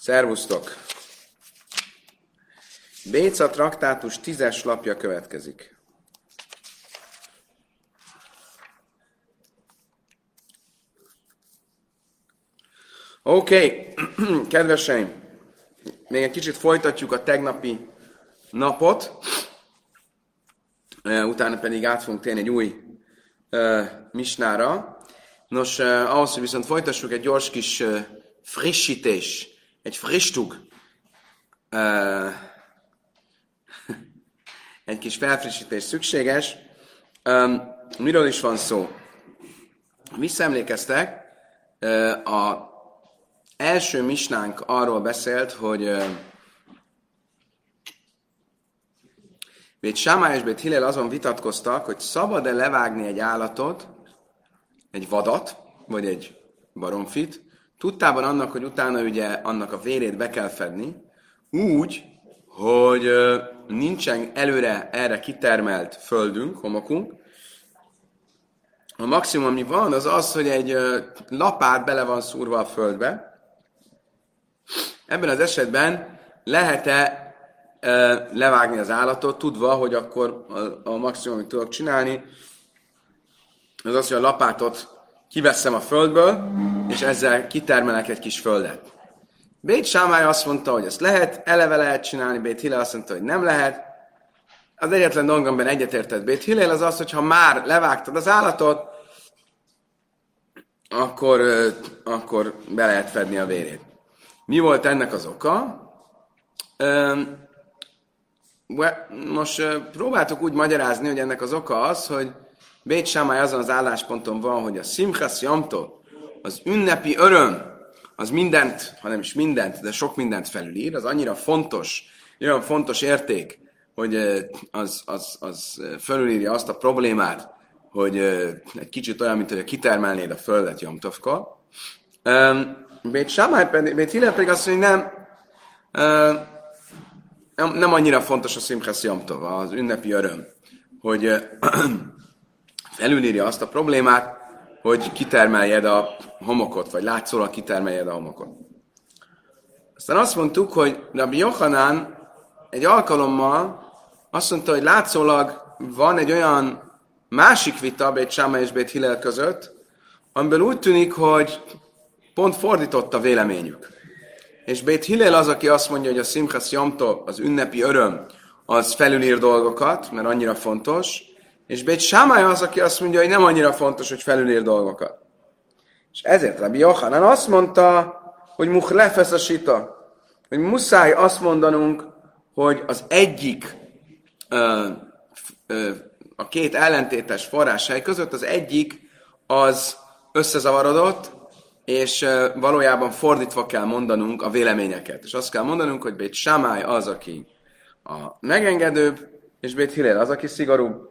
Szervusztok! Béca traktátus tízes lapja következik. Oké, okay. kedveseim, még egy kicsit folytatjuk a tegnapi napot, utána pedig át fogunk térni egy új uh, misnára. Nos, uh, ahhoz, hogy viszont folytassuk egy gyors kis uh, frissítés, egy fristug, uh, egy kis felfrissítés szükséges. Um, miről is van szó? Visszaemlékeztek, uh, a első misnánk arról beszélt, hogy uh, Bét Sámály és Bét Hillel azon vitatkoztak, hogy szabad-e levágni egy állatot, egy vadat, vagy egy baromfit, tudtában annak, hogy utána ugye annak a vérét be kell fedni, úgy, hogy nincsen előre erre kitermelt földünk, homokunk. A maximum, ami van, az az, hogy egy lapát bele van szúrva a földbe. Ebben az esetben lehet-e levágni az állatot, tudva, hogy akkor a, maximum, amit tudok csinálni, az az, hogy a lapátot kiveszem a földből, és ezzel kitermelek egy kis földet. Bét Sámály azt mondta, hogy ezt lehet, eleve lehet csinálni, Bét Hillel azt mondta, hogy nem lehet. Az egyetlen dolog, amiben egyetértett Bét Hillel, az az, hogy ha már levágtad az állatot, akkor, akkor be lehet fedni a vérét. Mi volt ennek az oka? Most próbáltuk úgy magyarázni, hogy ennek az oka az, hogy Bét Sámály azon az állásponton van, hogy a Simchas Jamtó, az ünnepi öröm, az mindent, ha nem is mindent, de sok mindent felülír, az annyira fontos, olyan fontos érték, hogy az, az, az felülírja azt a problémát, hogy egy kicsit olyan, mint hogy kitermelnéd a földet Jomtovkor. Bét Sámály pedig, Bét Hillel pedig azt mondja, hogy nem, nem, nem annyira fontos a Simchas Jomtov, az ünnepi öröm, hogy felülírja azt a problémát, hogy kitermeljed a homokot, vagy látszólag kitermeljed a homokot. Aztán azt mondtuk, hogy Rabbi Yohanan egy alkalommal azt mondta, hogy látszólag van egy olyan másik vita Bét Sáma és Bét Hillel között, amiből úgy tűnik, hogy pont fordított a véleményük. És Bét Hillel az, aki azt mondja, hogy a Simchas Yomtov, az ünnepi öröm, az felülír dolgokat, mert annyira fontos, és Bét Sámály az, aki azt mondja, hogy nem annyira fontos, hogy felülír dolgokat. És ezért Rabbi Yochanan azt mondta, hogy muh lefesz a sita, hogy muszáj azt mondanunk, hogy az egyik ö, ö, a két ellentétes forráshely között az egyik az összezavarodott, és valójában fordítva kell mondanunk a véleményeket. És azt kell mondanunk, hogy Bét Sámály az, aki a megengedőbb, és Bét Hillel az, aki szigorúbb.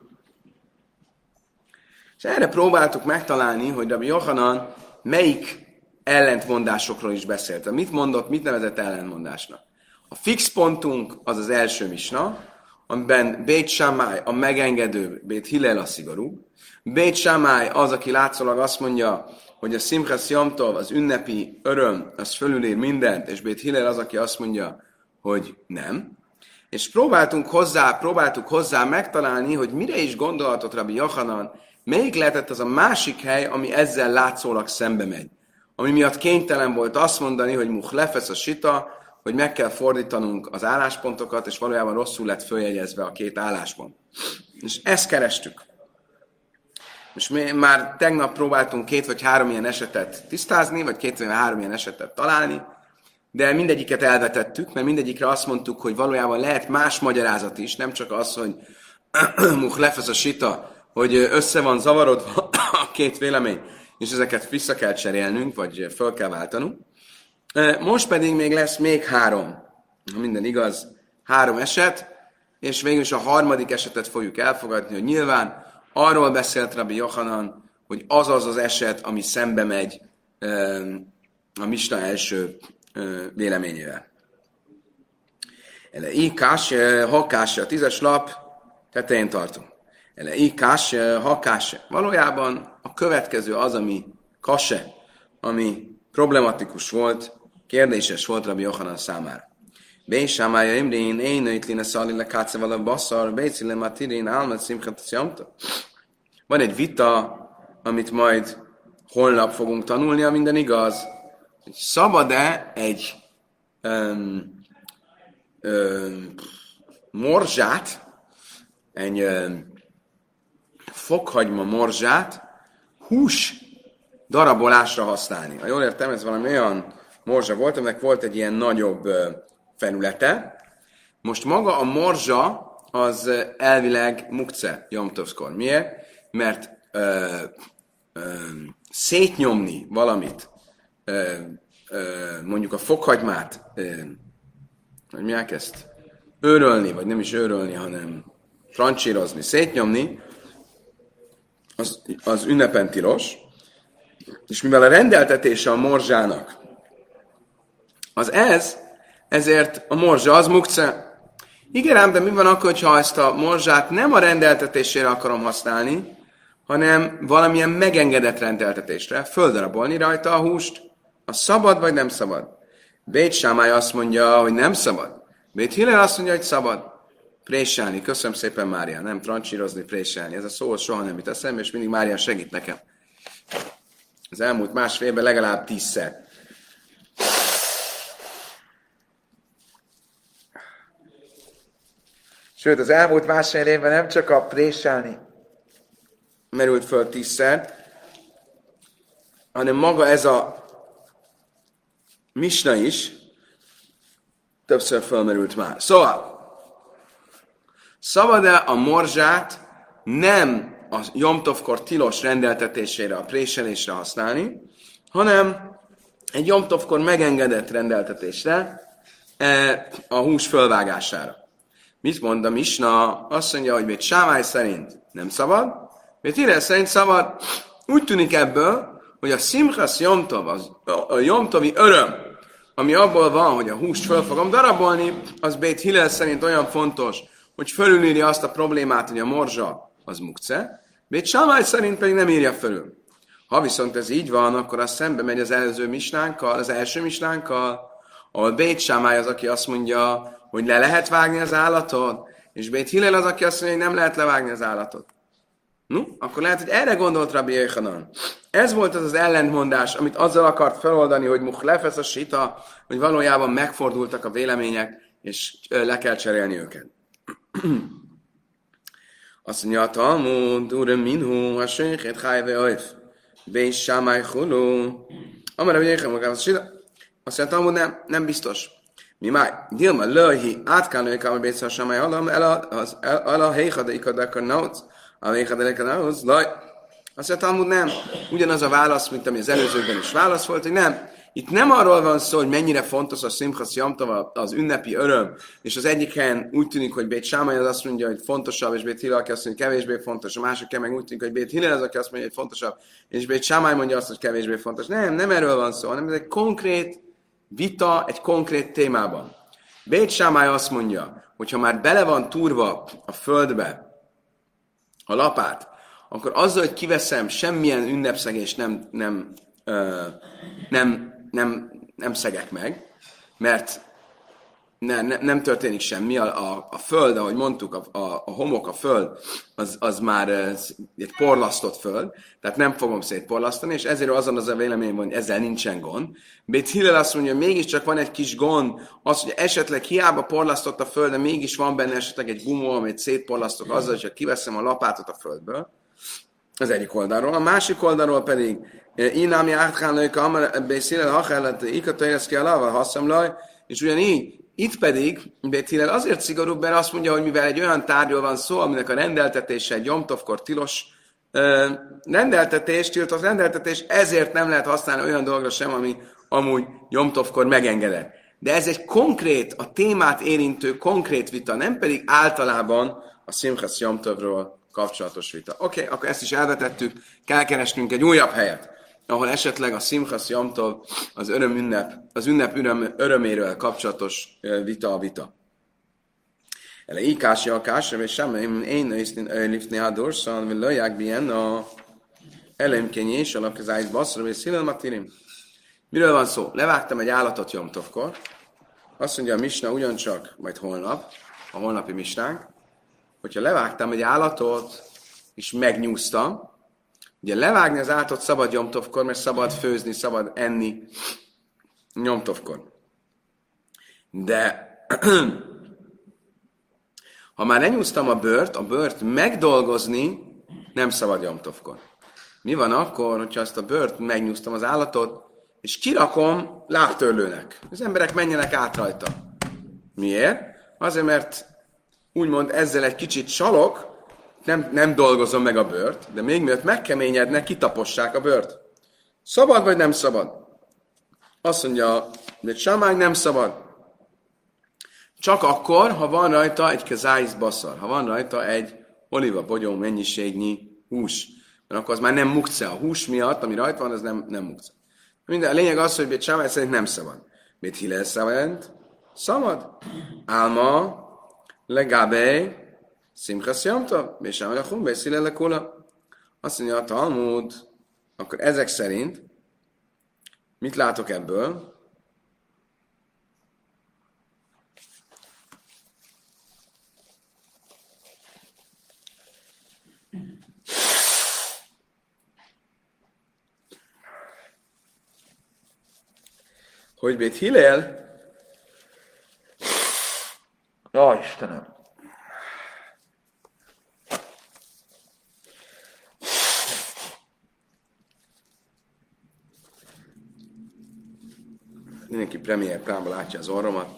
És erre próbáltuk megtalálni, hogy Rabbi Yohanan melyik ellentmondásokról is beszélt. Mit mondott, mit nevezett ellentmondásnak? A fix pontunk az az első misna, amiben Bét Shammai a megengedő, Bét Hillel a szigorú. Bét Shammai az, aki látszólag azt mondja, hogy a Simchas Yomtov, az ünnepi öröm, az fölülír mindent, és Bét Hillel az, aki azt mondja, hogy nem. És próbáltunk hozzá, próbáltuk hozzá megtalálni, hogy mire is gondolatot Rabbi Yochanan, melyik lehetett az a másik hely, ami ezzel látszólag szembe megy. Ami miatt kénytelen volt azt mondani, hogy muh lefesz a sita, hogy meg kell fordítanunk az álláspontokat, és valójában rosszul lett följegyezve a két álláspont. És ezt kerestük. És mi már tegnap próbáltunk két vagy három ilyen esetet tisztázni, vagy két vagy három ilyen esetet találni, de mindegyiket elvetettük, mert mindegyikre azt mondtuk, hogy valójában lehet más magyarázat is, nem csak az, hogy muh lefesz a sita, hogy össze van zavarodva a két vélemény, és ezeket vissza kell cserélnünk, vagy föl kell váltanunk. Most pedig még lesz még három, ha minden igaz, három eset, és végül is a harmadik esetet fogjuk elfogadni, hogy nyilván arról beszélt Rabbi Johanan, hogy az az az eset, ami szembe megy a Mista első véleményével. Ele ikás, hakás, a tízes lap tetején tartunk. Ele ikás, hakás. Valójában a következő az, ami kase, ami problematikus volt kérdéses volt Rabbi Yochanan számára. Bén Sámája Imrén, én nőtlin a szali le káceval a basszar, bécile matirin, álmat szjamta. Van egy vita, amit majd holnap fogunk tanulni, a minden igaz. Szabad-e egy um, um, morzsát, egy um, fokhagyma morzsát hús darabolásra használni. Ha jól értem, ez valami olyan morzsa volt, aminek volt egy ilyen nagyobb felülete. Most maga a morzsa az elvileg mukce Jomtovszkor. Miért? Mert ö, ö, szétnyomni valamit, ö, ö, mondjuk a fokhagymát, ö, hogy mi ezt? Őrölni, vagy nem is őrölni, hanem trancsírozni, szétnyomni, az, az ünnepen tilos, és mivel a rendeltetése a morzsának az ez, ezért a morzsa az mukce. Igen ám, de mi van akkor, ha ezt a morzsát nem a rendeltetésére akarom használni, hanem valamilyen megengedett rendeltetésre, földarabolni rajta a húst. A szabad vagy nem szabad? Bét Sámály azt mondja, hogy nem szabad. Bét Hillel azt mondja, hogy szabad. Préselni. Köszönöm szépen, Mária. Nem trancsírozni, préselni. Ez a szó soha nem jut eszembe, és mindig Mária segít nekem. Az elmúlt másfél évben legalább tízszer. Sőt, az elmúlt másfél évben nem csak a préselni merült föl tízszer, hanem maga ez a misna is többször fölmerült már. Szóval, szabad-e a morzsát nem a Jomtovkor tilos rendeltetésére, a préselésre használni, hanem egy Jomtovkor megengedett rendeltetésre, e, a hús fölvágására. Mit mond a Misna? Azt mondja, hogy még Sámály szerint nem szabad, még Tire szerint szabad. Úgy tűnik ebből, hogy a Simchas Jomtov, az, a Jomtovi öröm, ami abból van, hogy a húst föl fogom darabolni, az Bét Hillel szerint olyan fontos, hogy fölülírja azt a problémát, hogy a morzsa az mukce, Bét Sámály szerint pedig nem írja fölül. Ha viszont ez így van, akkor az szembe megy az előző misnánkkal, az első misnánkkal, ahol Bét Sámály az, aki azt mondja, hogy le lehet vágni az állatot, és Bét Hillel az, aki azt mondja, hogy nem lehet levágni az állatot. No, akkor lehet, hogy erre gondolt Rabbi Yechanan. Ez volt az az ellentmondás, amit azzal akart feloldani, hogy muh lefesz a sita, hogy valójában megfordultak a vélemények, és le kell cserélni őket. Azt mondja, a Talmud, urem minhu, a sönchet hájve ajf, bés sámáj hulú. Amara, hogy a sita. Azt mondja, a Talmud nem, nem biztos. Mi már, Dilma, löhi, átkálnő, kamer bész a sámáj alam, el a héjhada ikadakar nauc, a héjhada ikadakar nauc, laj. Azt mondja, Talmud nem. Ugyanaz a válasz, mint ami az előzőkben is válasz volt, hogy nem. Itt nem arról van szó, hogy mennyire fontos a Simchas Jamtava, az ünnepi öröm, és az egyik helyen úgy tűnik, hogy Bét Sámai az azt mondja, hogy fontosabb, és Bét Hillel, aki azt mondja, hogy kevésbé fontos, a másik meg úgy tűnik, hogy Bét Hillel az, aki azt mondja, hogy fontosabb, és Bét Sámai mondja azt, hogy kevésbé fontos. Nem, nem erről van szó, hanem ez egy konkrét vita egy konkrét témában. Bét Sámály azt mondja, hogy ha már bele van túrva a földbe a lapát, akkor azzal, hogy kiveszem, semmilyen ünnepszegés nem, nem, ö, nem, nem, nem szegek meg, mert ne, ne, nem történik semmi, a, a, a föld, ahogy mondtuk, a, a, a homok, a föld, az, az már ez, egy porlasztott föld, tehát nem fogom szétporlasztani, és ezért azon az a vélemény hogy ezzel nincsen gond. Bét Hillel azt mondja, hogy mégiscsak van egy kis gond, az, hogy esetleg hiába porlasztott a föld, de mégis van benne esetleg egy gumó, amit szétporlasztok azzal, hogyha kiveszem a lapátot a földből, az egyik oldalról. A másik oldalról pedig, Inámi átkán lők, amely beszél, ha kellett, ikatailesz ki a lava, haszam laj, és ugyanígy itt pedig Bét Hillel azért szigorúbb, mert azt mondja, hogy mivel egy olyan tárgyról van szó, aminek a rendeltetése egy Jomtovkor tilos ö, rendeltetés, tiltott rendeltetés, ezért nem lehet használni olyan dologra sem, ami amúgy Jomtovkor megengedett. De ez egy konkrét, a témát érintő konkrét vita, nem pedig általában a Simchas Jomtovról kapcsolatos vita. Oké, okay, akkor ezt is elvetettük, kell keresnünk egy újabb helyet ahol esetleg a Simchas Jamtov, az öröm ünnep, az ünnep öröm, öröméről kapcsolatos vita a vita. Ele ikásja a kásra, és sem én lifni a dorszan, vagy löják bien a elemkenyés alapkezájt baszra, és matirim. Miről van szó? Levágtam egy állatot Jomtovkor, azt mondja a Misna ugyancsak, majd holnap, a holnapi Misnánk, hogyha levágtam egy állatot, és megnyúztam, ugye levágni az állatot szabad Jomtovkor, mert szabad főzni, szabad enni Jomtovkor. De ha már lenyúztam a bört, a bört megdolgozni nem szabad Jomtovkor. Mi van akkor, hogyha azt a bört megnyúztam az állatot, és kirakom lábtörlőnek. Az emberek menjenek át rajta. Miért? Azért, mert úgymond ezzel egy kicsit salok, nem, nem dolgozom meg a bört, de még mielőtt megkeményednek, kitapossák a bört. Szabad vagy nem szabad? Azt mondja, hogy samány nem szabad. Csak akkor, ha van rajta egy kezáisz baszar, ha van rajta egy oliva bogyó mennyiségnyi hús. Mert akkor az már nem mukce. A hús miatt, ami rajta van, az nem, nem mukce. Minden, a lényeg az, hogy Bét Sámály szerint nem szabad. Bét Hillel szerint szabad. Álma, legabe, szimchasz jamta, Bét Sámály a hum, Bét Hillel lekula. Azt mondja a Talmud, akkor ezek szerint mit látok ebből? hogy Bét Hillel, Ó, Istenem! Mindenki premier plánban látja az orromat.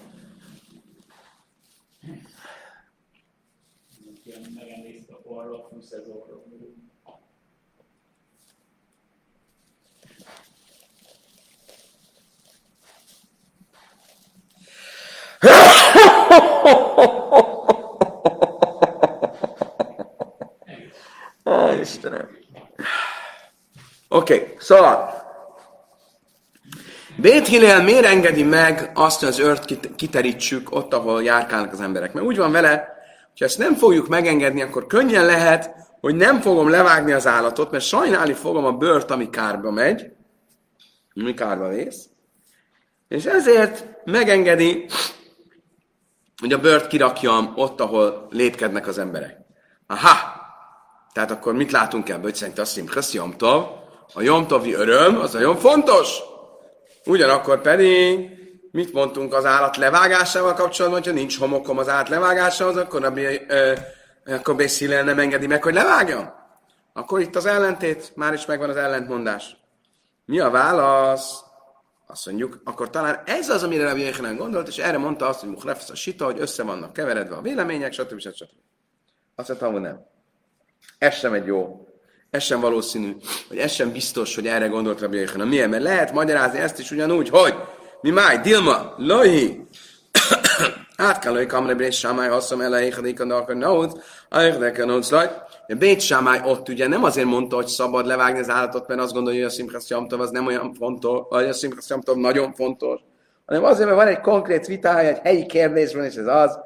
Megemészte a orrot, 20 ezer orrot. Ó, Istenem! Oké, okay, szóval Bét Hillel miért engedi meg azt, hogy az ört kit- kiterítsük ott, ahol járkálnak az emberek? Mert úgy van vele, hogy ezt nem fogjuk megengedni, akkor könnyen lehet, hogy nem fogom levágni az állatot, mert sajnálni fogom a bört, ami kárba megy, ami kárba vész, és ezért megengedi, hogy a bört kirakjam ott, ahol lépkednek az emberek. Aha! Tehát akkor mit látunk ebből, hogy szerint a szimchasz jomtov, a jomtovi öröm, az nagyon fontos. Ugyanakkor pedig, mit mondtunk az állat levágásával kapcsolatban, hogyha nincs homokom az állat levágásához, akkor a akkor Bészilel nem engedi meg, hogy levágjam. Akkor itt az ellentét, már is megvan az ellentmondás. Mi a válasz? Azt mondjuk, akkor talán ez az, amire Rabbi Yechanan gondolt, és erre mondta azt, hogy Muhrefesz a sita, hogy össze vannak keveredve a vélemények, stb. stb. stb. Azt mondtam, hogy nem. Ez sem egy jó, ez sem valószínű, vagy ez sem biztos, hogy erre gondolt Rabbi Yechanan. Miért? Mert lehet magyarázni ezt is ugyanúgy, hogy mi máj, Dilma, Lohi, át kell, hogy kamre Bét Sámály haszom el, eichadik a dakar naut, de Bét Sámály ott ugye nem azért mondta, hogy szabad levágni az állatot, mert azt gondolja, hogy a Szimchasz Jamtov az nem olyan fontos, vagy a Szimchasz Jamtov nagyon fontos, hanem azért, mert van egy konkrét vitája, egy helyi kérdés van, és ez az,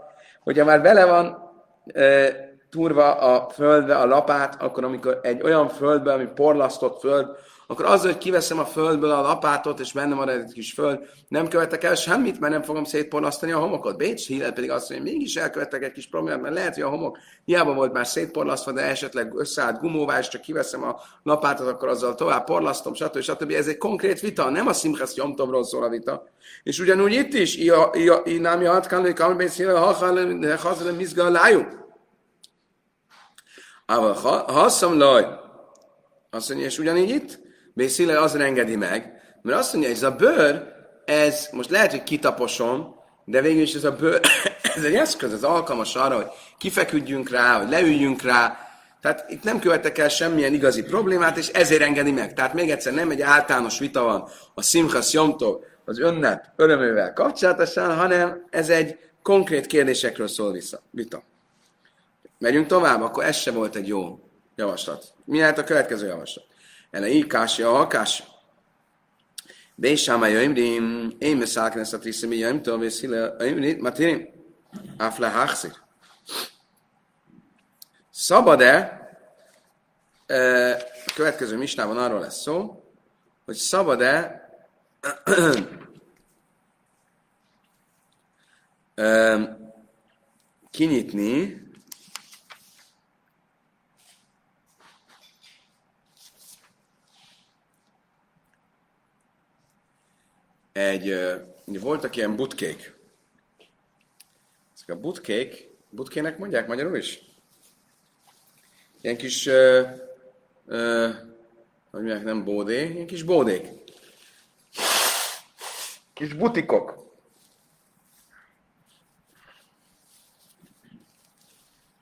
hogyha már bele van turva a földbe a lapát, akkor amikor egy olyan földbe, ami porlasztott föld, akkor azzal, hogy kiveszem a földből a lapátot, és benne van egy kis föld, nem követek el semmit, mert nem fogom szétporlasztani a homokot. Bécs hílet pedig azt mondja, hogy mégis elkövettek egy kis problémát, mert lehet, hogy a homok hiába volt már szétporlasztva, de esetleg összeállt gumóvá, és csak kiveszem a lapátot, akkor azzal tovább porlasztom, stb. stb. Ez egy konkrét vita, nem a Simchasz Jomtovról szól a vita. És ugyanúgy itt is, nem jöhet kell, hogy kamer ha mizga lájú. Ha hasszam laj, azt mondja, és ugyanígy itt, Bészile az engedi meg, mert azt mondja, ez a bőr, ez most lehet, hogy kitaposom, de végül is ez a bőr, ez egy eszköz, ez alkalmas arra, hogy kifeküdjünk rá, hogy leüljünk rá, tehát itt nem követek el semmilyen igazi problémát, és ezért engedi meg. Tehát még egyszer nem egy általános vita van a Simchas Jomtov, az önnep örömövel kapcsolatosan, hanem ez egy konkrét kérdésekről szól vissza. Vita. Megyünk tovább, akkor ez se volt egy jó javaslat. Mi lehet a következő javaslat? Ele így kásja, a kásja. Bésáma jöjmrim, én meszállken ezt a triszem, mi jöjmtől, és hile, jöjmrim, matirim, áfle háxir. Szabad-e, a következő misnában arról lesz szó, hogy szabad-e kinyitni egy, voltak ilyen butkék. Ezek a butkék, butkének mondják magyarul is? Ilyen kis, ö, ö, hogy mondják, nem bódé, ilyen kis bódék. Kis butikok.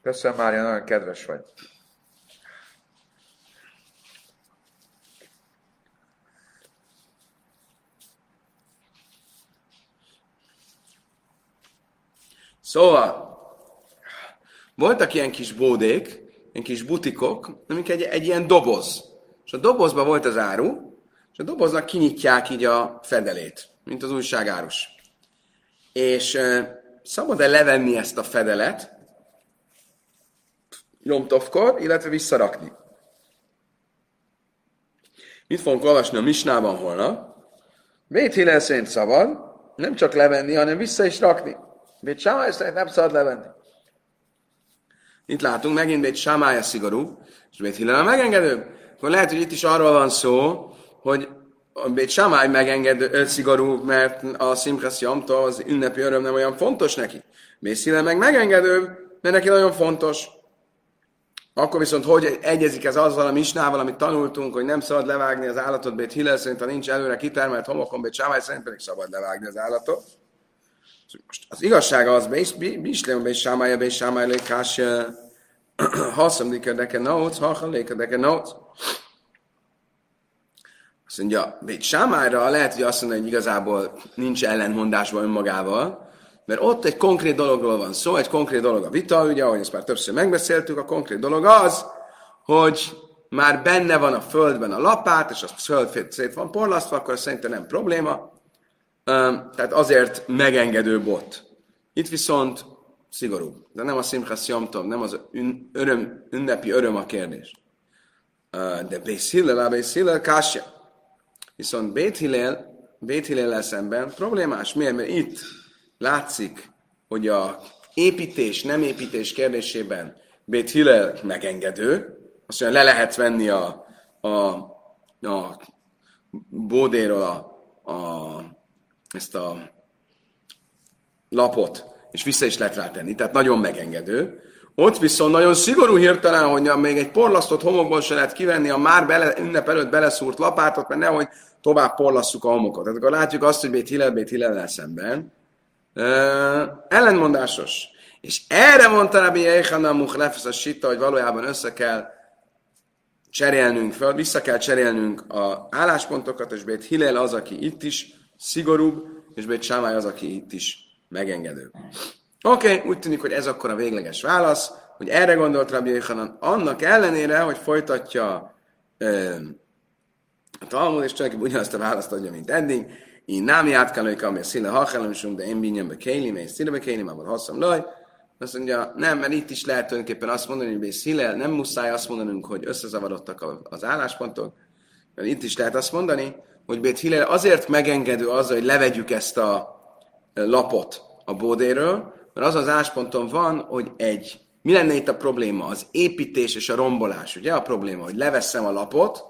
Köszönöm, Mária, nagyon kedves vagy. Szóval, voltak ilyen kis bódék, ilyen kis butikok, amik egy, egy ilyen doboz. És a dobozban volt az áru, és a doboznak kinyitják így a fedelét, mint az újságárus. És uh, szabad-e levenni ezt a fedelet, Jomtovkor, illetve visszarakni. Mit fogunk olvasni a Misnában holnap? Szerint szabad, nem csak levenni, hanem vissza is rakni. Bét Sámály szerint nem szabad levenni. Itt látunk megint Bét Sámály szigorú, és Bét Hillel a megengedő. Akkor lehet, hogy itt is arról van szó, hogy Bét Sámály megengedő, szigorú, mert a Simchas Jamtól az ünnepi öröm nem olyan fontos neki. Bét Hillel meg megengedő, mert neki nagyon fontos. Akkor viszont hogy egyezik ez azzal a misnával, amit tanultunk, hogy nem szabad levágni az állatot Bét Hillel szerint, ha nincs előre kitermelt homokon, Bét Sámály szerint pedig szabad levágni az állatot. Most az igazság az, Bislem, Bét Sámály, Bét Sámály, Lékás, Haszom, Likedeke, Nautz, Hachal, Likedeke, Nautz. Azt mondja, Bét Sámályra lehet, hogy azt mondja, hogy igazából nincs ellentmondásban önmagával, mert ott egy konkrét dologról van szó, egy konkrét dolog a vita, ugye, ahogy ezt már többször megbeszéltük, a konkrét dolog az, hogy már benne van a földben a lapát, és a föld szét van porlasztva, akkor szerintem nem probléma. Tehát azért megengedő bot. Itt viszont szigorú. De nem a Simchas Yomtov, nem az ün, öröm, ünnepi öröm a kérdés. De Bész Hillel, a Bész Hillel. Viszont Bét Hillel, Bét Hillel szemben problémás. Miért? Mert itt látszik, hogy a építés, nem építés kérdésében Bét Hillel megengedő, azt mondja, le lehet venni a, a, a bódéről a, a, ezt a lapot, és vissza is lehet rátenni, tehát nagyon megengedő. Ott viszont nagyon szigorú hirtelen, hogy még egy porlasztott homokból se lehet kivenni a már bele, ünnep előtt beleszúrt lapátot, mert nehogy tovább porlasszuk a homokot. Tehát akkor látjuk azt, hogy Bét Hillel, Bét Hillel szemben Uh, ellenmondásos. És erre mondta Rabbi Yeichan a Muchlefes a Sita, hogy valójában össze kell cserélnünk föl, vissza kell cserélnünk a álláspontokat, és Bét Hillel az, aki itt is szigorúbb, és Bét Sámály az, aki itt is megengedő. Oké, okay, úgy tűnik, hogy ez akkor a végleges válasz, hogy erre gondolt Rabbi Yechanan, annak ellenére, hogy folytatja ö, a Talmud, és tulajdonképpen ugyanazt a választ adja, mint eddig, én nem játkalóik, ami a szíle hachelem, de én bínyem be kélim, én szíle be kélim, abban haszom laj. Azt mondja, nem, mert itt is lehet tulajdonképpen azt mondani, hogy szíle, nem muszáj azt mondanunk, hogy összezavarodtak az álláspontok, mert itt is lehet azt mondani, hogy Bét Hillel azért megengedő azzal, hogy levegyük ezt a lapot a bódéről, mert az az állásponton van, hogy egy, mi lenne itt a probléma? Az építés és a rombolás, ugye a probléma, hogy leveszem a lapot,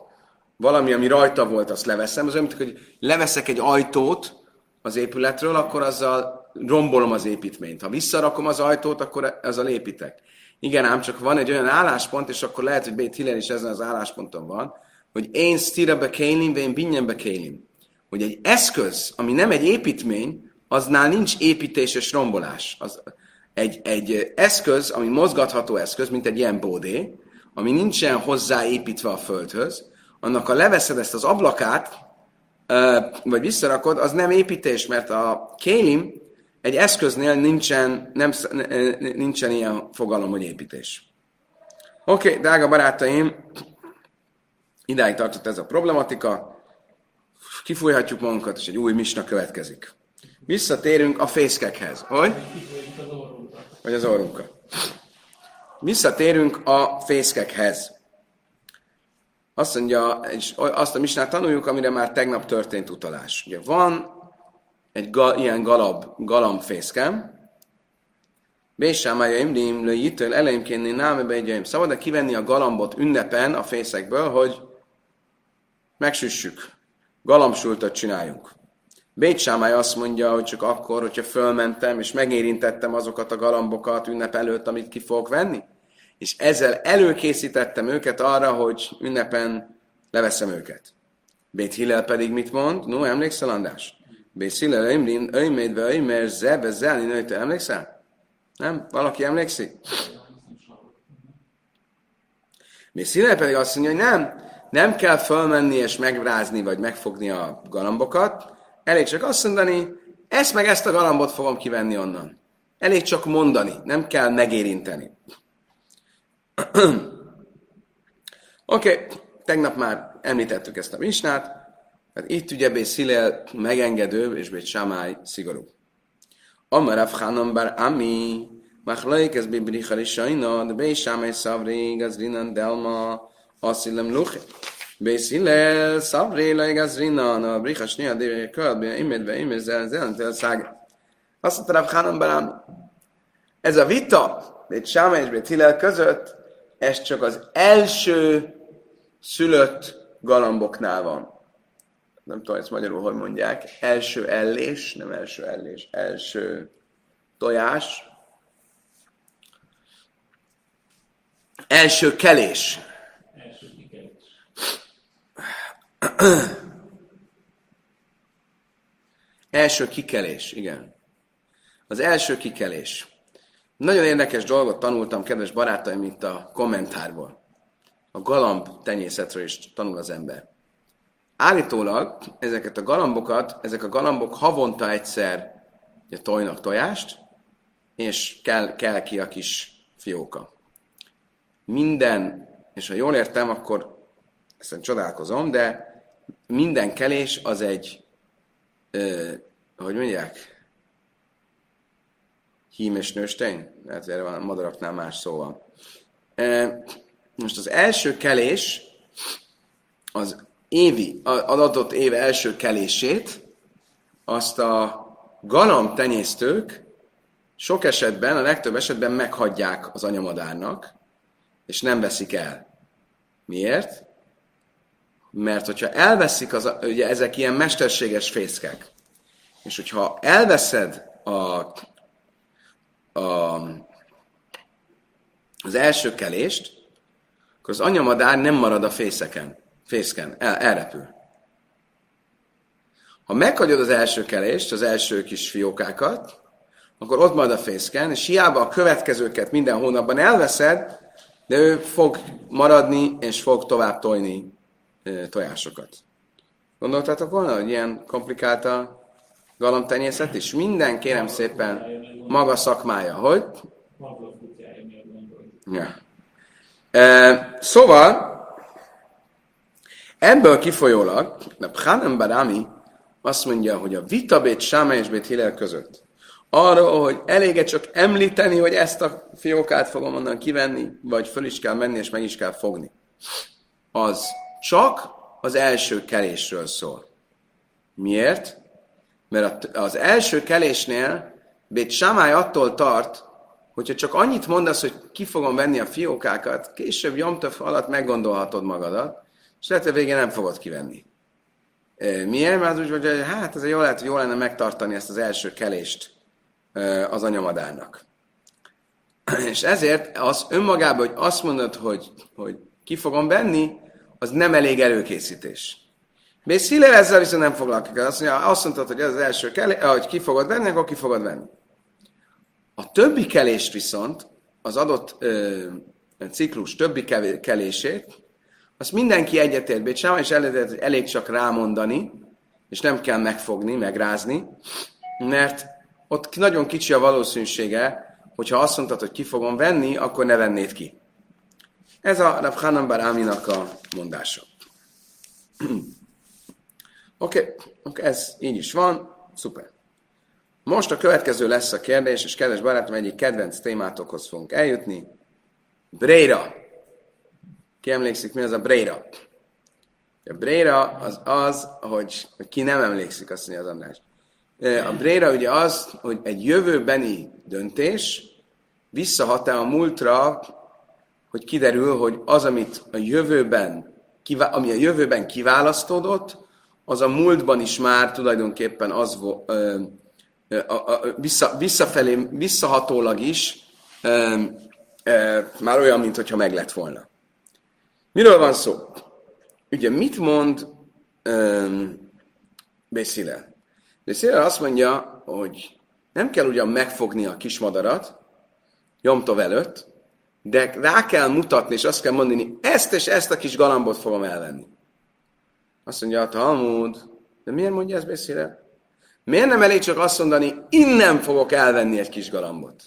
valami, ami rajta volt, azt leveszem. Az olyan, hogy leveszek egy ajtót az épületről, akkor azzal rombolom az építményt. Ha visszarakom az ajtót, akkor ezzel építek. Igen, ám csak van egy olyan álláspont, és akkor lehet, hogy Bét Hiller is ezen az állásponton van, hogy én stira bekélim, én binyen bekélim. Hogy egy eszköz, ami nem egy építmény, aznál nincs építés és rombolás. Az egy, egy eszköz, ami mozgatható eszköz, mint egy ilyen bódé, ami nincsen hozzáépítve a földhöz, annak a leveszed ezt az ablakát, vagy visszarakod, az nem építés, mert a kélim egy eszköznél nincsen, nem, nincsen ilyen fogalom, hogy építés. Oké, okay, drága barátaim, idáig tartott ez a problematika, kifújhatjuk magunkat, és egy új misna következik. Visszatérünk a fészkekhez. Hogy? Vagy az orrunkat. Visszatérünk a fészkekhez. Azt mondja, és azt a misnát tanuljuk, amire már tegnap történt utalás. Ugye van egy ga, ilyen galab, galambfészkem, Bésámája imrim, lőjítől elejénkénni námebe egy Szabad -e kivenni a galambot ünnepen a fészekből, hogy megsüssük, galambsultat csináljunk. Bécsámály azt mondja, hogy csak akkor, hogyha fölmentem, és megérintettem azokat a galambokat ünnep előtt, amit ki fogok venni, és ezzel előkészítettem őket arra, hogy ünnepen leveszem őket. Bét Hillel pedig mit mond? No, emlékszel, András? Bét Hillel, ömrin, öjmédve, öjmér, zebe, zelni, nőte, emlékszel? Nem? Valaki emlékszik? Bét Hillel pedig azt mondja, hogy nem, nem kell fölmenni és megrázni, vagy megfogni a galambokat, elég csak azt mondani, ezt meg ezt a galambot fogom kivenni onnan. Elég csak mondani, nem kell megérinteni. Oké, okay, tegnap már említettük ezt a misnát, tehát itt ugye Bé Szilel megengedő, és Bé Samály szigorú. Amarav Hanan bar Ami, Machlaik ez Bibricha Risajna, de Bé Samály Szavri, Gazrinan Delma, Asszilem Luche. Bé Szilel Szavri, Lai Gazrinan, a Bricha Snia, de Kölbe, Imedve, Imedve, Zelentel Szág. Azt mondta Rav Hanan bar Ami. Ez a vita, Bé Samály és Bé Szilel között, ez csak az első szülött galamboknál van. Nem tudom, ezt magyarul hogy mondják. Első ellés, nem első ellés, első tojás. Első kelés. Első kikelés. első kikelés, igen. Az első kikelés. Nagyon érdekes dolgot tanultam, kedves barátaim, itt a kommentárból. A galamb tenyészetről is tanul az ember. Állítólag ezeket a galambokat, ezek a galambok havonta egyszer ugye, tojnak tojást, és kell, kell ki a kis fióka. Minden, és ha jól értem, akkor ezt csodálkozom, de minden kelés az egy, ö, hogy mondják, hím és nőstény? Lehet, erre van madaraknál más szóval. Most az első kelés, az évi, az adott év első kelését, azt a galamb tenyésztők sok esetben, a legtöbb esetben meghagyják az anyamadárnak, és nem veszik el. Miért? Mert hogyha elveszik, az, ugye ezek ilyen mesterséges fészkek, és hogyha elveszed a a, az első kelést, akkor az anyamadár nem marad a fészeken, fészken, el, elrepül. Ha meghagyod az első kelést, az első kis fiókákat, akkor ott marad a fészken, és hiába a következőket minden hónapban elveszed, de ő fog maradni, és fog tovább tojni tojásokat. Gondoltátok volna, hogy ilyen komplikált a galamtenyészet is? Minden, kérem szépen, maga szakmája. Hogy? Ja. Szóval, ebből kifolyólag, a Pchanem Barami azt mondja, hogy a vitabét Sáma és Bét Hillel között arra, hogy elége csak említeni, hogy ezt a fiókát fogom onnan kivenni, vagy föl is kell menni, és meg is kell fogni. Az csak az első kelésről szól. Miért? Mert az első kelésnél Bét Samály attól tart, hogyha csak annyit mondasz, hogy ki fogom venni a fiókákat, később Jomtöv alatt meggondolhatod magadat, és lehet, hogy végén nem fogod kivenni. Miért? Mert úgy hogy hát ez jó lehet, hogy jó lenne megtartani ezt az első kelést az anyamadárnak. És ezért az önmagában, hogy azt mondod, hogy, hogy ki fogom venni, az nem elég előkészítés. Bész Hillel ezzel viszont nem foglalkozik. Azt, mondja, azt mondtad, hogy ez az első kelés, hogy ki fogod venni, akkor ki fogod venni. A többi kelést viszont, az adott ö, ciklus többi kelését, azt mindenki egyetért Bécsában, és elég, elég csak rámondani, és nem kell megfogni, megrázni, mert ott nagyon kicsi a valószínűsége, hogyha azt mondtad, hogy ki fogom venni, akkor ne vennéd ki. Ez a Rav Hanan Bar Aminak a mondása. Oké, okay. okay, ez így is van, szuper. Most a következő lesz a kérdés, és kedves barátom, egyik kedvenc témátokhoz fogunk eljutni. Breira. Ki emlékszik, mi az a Breira? A bréra az az, hogy, hogy ki nem emlékszik, azt mondja az András. A bréra ugye az, hogy egy jövőbeni döntés visszahat-e a múltra, hogy kiderül, hogy az, amit a jövőben, ami a jövőben kiválasztódott, az a múltban is már tulajdonképpen az ö, ö, a, vissza, visszafelé, visszahatólag is ö, ö, már olyan, mint hogyha meg lett volna. Miről van szó? Ugye mit mond Bészile? Bészile azt mondja, hogy nem kell ugyan megfogni a kismadarat, Jomtov előtt, de rá kell mutatni, és azt kell mondani, ezt és ezt a kis galambot fogom elvenni. Azt mondja a Talmud, de miért mondja ezt Bészile? Miért nem elég csak azt mondani, innen fogok elvenni egy kis galambot?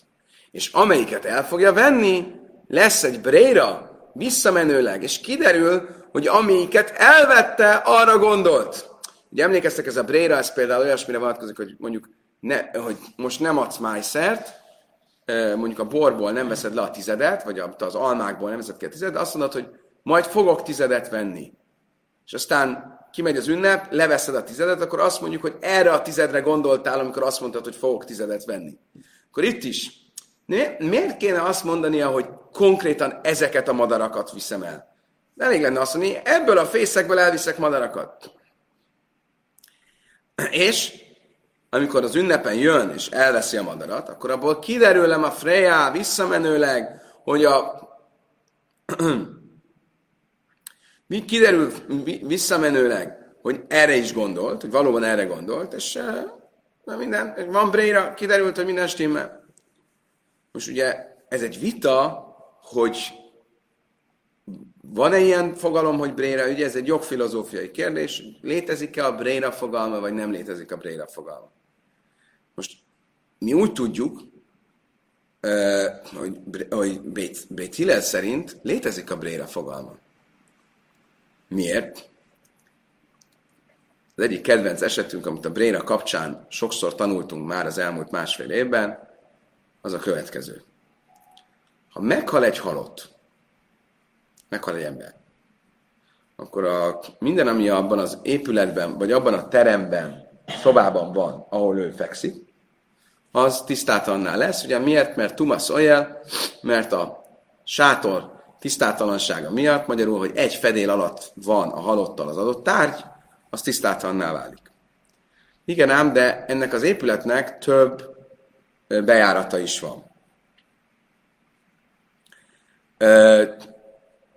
És amelyiket el fogja venni, lesz egy bréra, visszamenőleg, és kiderül, hogy amelyiket elvette, arra gondolt. Ugye emlékeztek, ez a bréra, ez például olyasmire vonatkozik, hogy mondjuk, ne, hogy most nem adsz májszert, mondjuk a borból nem veszed le a tizedet, vagy az almákból nem veszed ki a tizedet, de azt mondod, hogy majd fogok tizedet venni. És aztán kimegy az ünnep, leveszed a tizedet, akkor azt mondjuk, hogy erre a tizedre gondoltál, amikor azt mondtad, hogy fogok tizedet venni. Akkor itt is. mi- Miért kéne azt mondania, hogy konkrétan ezeket a madarakat viszem el? Elég lenne azt mondani, ebből a fészekből elviszek madarakat. És amikor az ünnepen jön és elveszi a madarat, akkor abból kiderülem a Freya visszamenőleg, hogy a mi kiderül vi- visszamenőleg, hogy erre is gondolt, hogy valóban erre gondolt, és eh, na minden, van Bréra, kiderült, hogy minden stimmel. Most ugye ez egy vita, hogy van-e ilyen fogalom, hogy Bréra, ugye ez egy jogfilozófiai kérdés, létezik-e a Bréra fogalma, vagy nem létezik a Bréra fogalma. Mi úgy tudjuk, hogy, hogy Bét, Hillel szerint létezik a Bréra fogalma. Miért? Az egyik kedvenc esetünk, amit a Bréna kapcsán sokszor tanultunk már az elmúlt másfél évben, az a következő. Ha meghal egy halott, meghal egy ember, akkor a, minden, ami abban az épületben, vagy abban a teremben, szobában van, ahol ő fekszik, az tisztátalannál lesz. Ugye miért? Mert Tumas Oyel, mert a sátor tisztátalansága miatt, magyarul, hogy egy fedél alatt van a halottal az adott tárgy, az tisztátalanná válik. Igen ám, de ennek az épületnek több bejárata is van. Ö,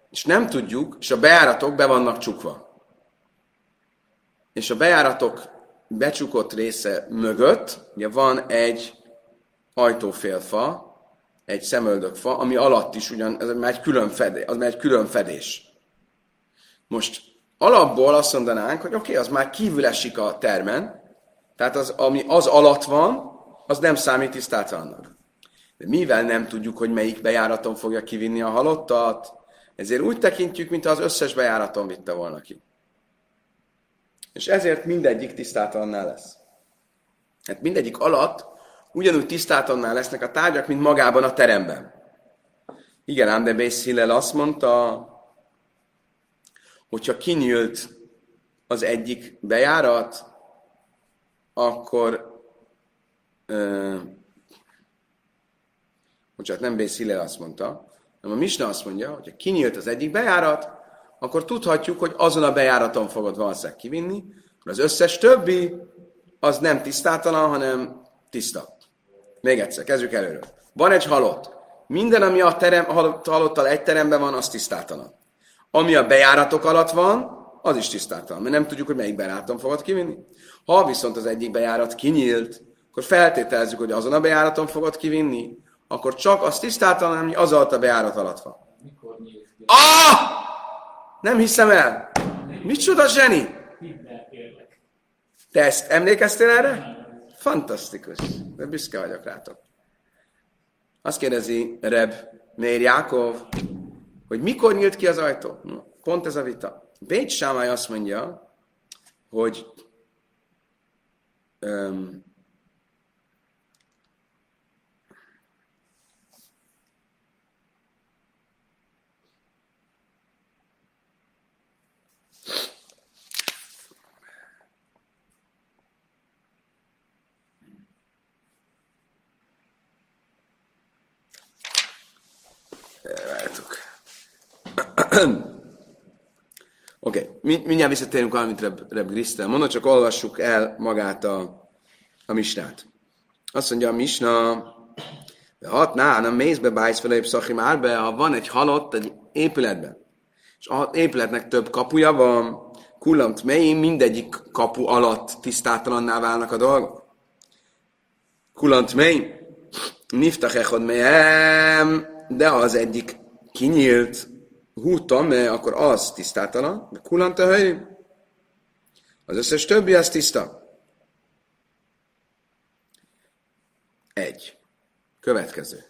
és nem tudjuk, és a bejáratok be vannak csukva. És a bejáratok becsukott része mögött ugye van egy ajtófélfa, egy szemöldökfa, ami alatt is ugyan, ez már egy külön fedés, az már egy külön fedés. Most alapból azt mondanánk, hogy oké, okay, az már kívül esik a termen, tehát az, ami az alatt van, az nem számít tisztátalannak. De mivel nem tudjuk, hogy melyik bejáraton fogja kivinni a halottat, ezért úgy tekintjük, mintha az összes bejáraton vitte volna ki. És ezért mindegyik tisztátalannál lesz. Hát mindegyik alatt ugyanúgy tisztátannál lesznek a tárgyak, mint magában a teremben. Igen, ám de Bész azt mondta, hogyha kinyílt az egyik bejárat, akkor ö, bocsánat, nem Bész Hillel azt mondta, hanem a Misna azt mondja, hogy ha kinyílt az egyik bejárat, akkor tudhatjuk, hogy azon a bejáraton fogod valószínűleg kivinni, az összes többi az nem tisztátalan, hanem tiszta. Még egyszer, kezdjük előről. Van egy halott. Minden, ami a terem, halott, halottal egy teremben van, az tisztátalan. Ami a bejáratok alatt van, az is tisztátalan, mert nem tudjuk, hogy melyik bejáraton fogod kivinni. Ha viszont az egyik bejárat kinyílt, akkor feltételezzük, hogy azon a bejáraton fogod kivinni, akkor csak az tisztátalan, ami az alatt a bejárat alatt van. Mikor nyílt? Ah! Nem hiszem el! Micsoda zseni! Te ezt emlékeztél erre? Fantasztikus. De büszke vagyok rátok. Azt kérdezi Reb Meir Jákov, hogy mikor nyílt ki az ajtó? Pont ez a vita. Bét Sámály azt mondja, hogy um, Oké, okay. Mi, mindjárt visszatérünk valamit Reb, Reb Grisztel. Mondom, csak olvassuk el magát a, a misnát. Azt mondja a misna, hat ná, nem mész be bájsz szaki már be, ha van egy halott egy épületben, és a épületnek több kapuja van, kullant mélyén, mindegyik kapu alatt tisztátalanná válnak a dolgok. Kullant mély, niftach echod de az egyik kinyílt, hútam, akkor az tisztátalan, de kullant a hely, az összes többi az tiszta. Egy. Következő.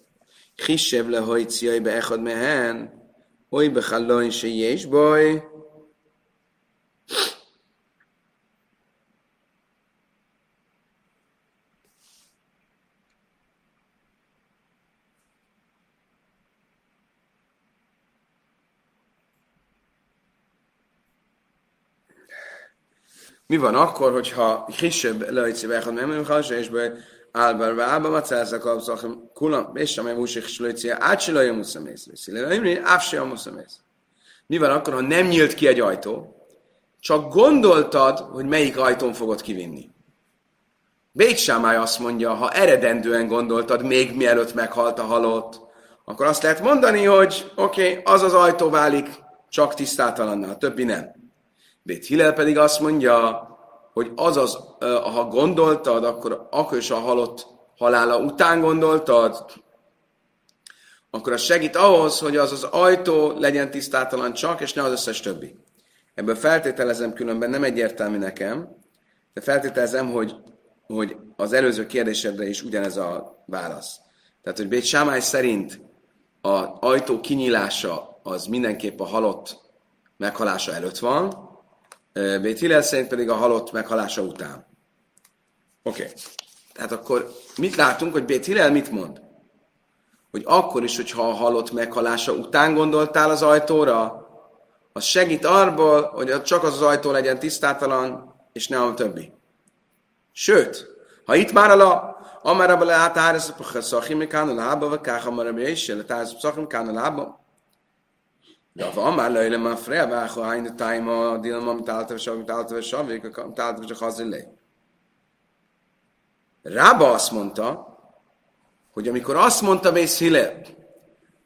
Kisebb le hajciai be echad mehen, oly be se baj, Mi van akkor, hogyha kisebb lejci vechad nem has, és be álbar ve álba macázzak a szachem kulam, és sem evúsik slőci, át se lajja muszamész. Szilele, áv se a muszamész. Mi van akkor, ha nem nyílt ki egy ajtó, csak gondoltad, hogy melyik ajtón fogod kivinni. Bécsámály azt mondja, ha eredendően gondoltad, még mielőtt meghalt a halott, akkor azt lehet mondani, hogy oké, okay, az az ajtó válik csak tisztátalannal, a többi nem. Bét Hillel pedig azt mondja, hogy az az, ha gondoltad, akkor, akkor is a halott halála után gondoltad, akkor az segít ahhoz, hogy az az ajtó legyen tisztátalan csak, és ne az összes többi. Ebből feltételezem különben, nem egyértelmű nekem, de feltételezem, hogy, hogy az előző kérdésedre is ugyanez a válasz. Tehát, hogy Bét Sámály szerint az ajtó kinyílása az mindenképp a halott meghalása előtt van, Bét Hillel szerint pedig a halott meghalása után. Oké. Okay. Tehát akkor mit látunk, hogy Bét Hillel mit mond? Hogy akkor is, hogyha a halott meghalása után gondoltál az ajtóra, az segít arból, hogy csak az az ajtó legyen tisztátalan, és ne a többi. Sőt, ha itt már a la, amara bele átárez a szachim kánul lába, vagy káha mara és a lába, Ja, van már lejle már freja, vágó hány a tájma, dilma, amit állta, vagy amit állta, vagy savik, amit állta, vagy hazilé. Rába azt mondta, hogy amikor azt mondta Bész Hillel,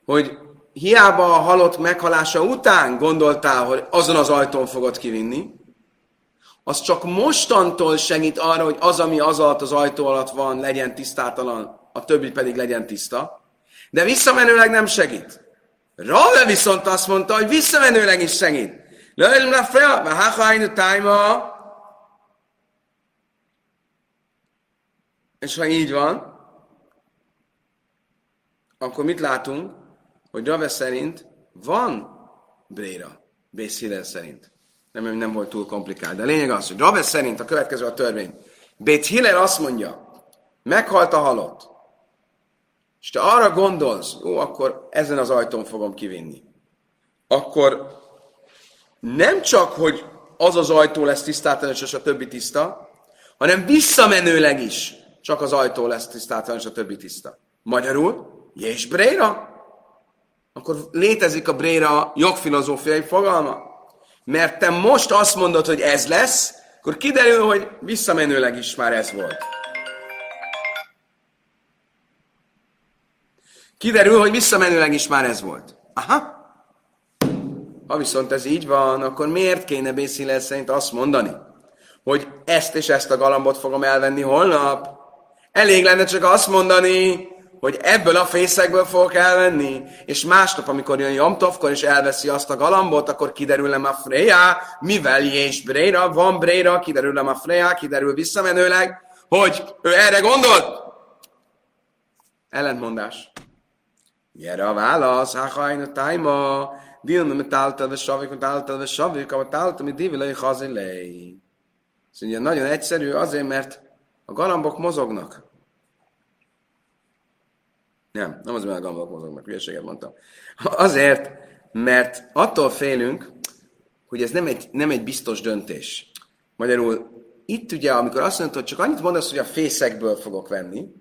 hogy hiába a halott meghalása után gondoltál, hogy azon az ajtón fogod kivinni, az csak mostantól segít arra, hogy az, ami az alatt az ajtó alatt van, legyen tisztátalan, a többi pedig legyen tiszta. De visszamenőleg nem segít. Rave viszont azt mondta, hogy visszamenőleg is segít. Lőlem le fel, mert háhájnő tájma. És ha így van, akkor mit látunk? Hogy Rave szerint van Bréra, Bész szerint. Nem, nem volt túl komplikált. De a lényeg az, hogy Rave szerint a következő a törvény. Bét Hiller azt mondja, meghalt a halott és te arra gondolsz, jó, akkor ezen az ajtón fogom kivinni, akkor nem csak, hogy az az ajtó lesz tisztátalan, és a többi tiszta, hanem visszamenőleg is csak az ajtó lesz tisztátalan, és a többi tiszta. Magyarul, és Bréra? Akkor létezik a Bréra jogfilozófiai fogalma. Mert te most azt mondod, hogy ez lesz, akkor kiderül, hogy visszamenőleg is már ez volt. Kiderül, hogy visszamenőleg is már ez volt. Aha. Ha viszont ez így van, akkor miért kéne Bészilel szerint azt mondani, hogy ezt és ezt a galambot fogom elvenni holnap? Elég lenne csak azt mondani, hogy ebből a fészekből fogok elvenni, és másnap, amikor jön Jomtovkor, és elveszi azt a galambot, akkor kiderül a Freya, mivel és Bréra, van Bréra, kiderül a Freya, kiderül visszamenőleg, hogy ő erre gondolt. Ellentmondás. Gyere a válasz, háhajn a tájma, dilma metáltal ve savik, metáltal ve savik, a metáltal, mit divilai hazilei. Szóval nagyon egyszerű, azért, mert a galambok mozognak. Nem, nem az, mert a galambok mozognak, hülyeséget mondtam. Azért, mert attól félünk, hogy ez nem egy, nem egy biztos döntés. Magyarul itt ugye, amikor azt mondod, hogy csak annyit mondasz, hogy a fészekből fogok venni,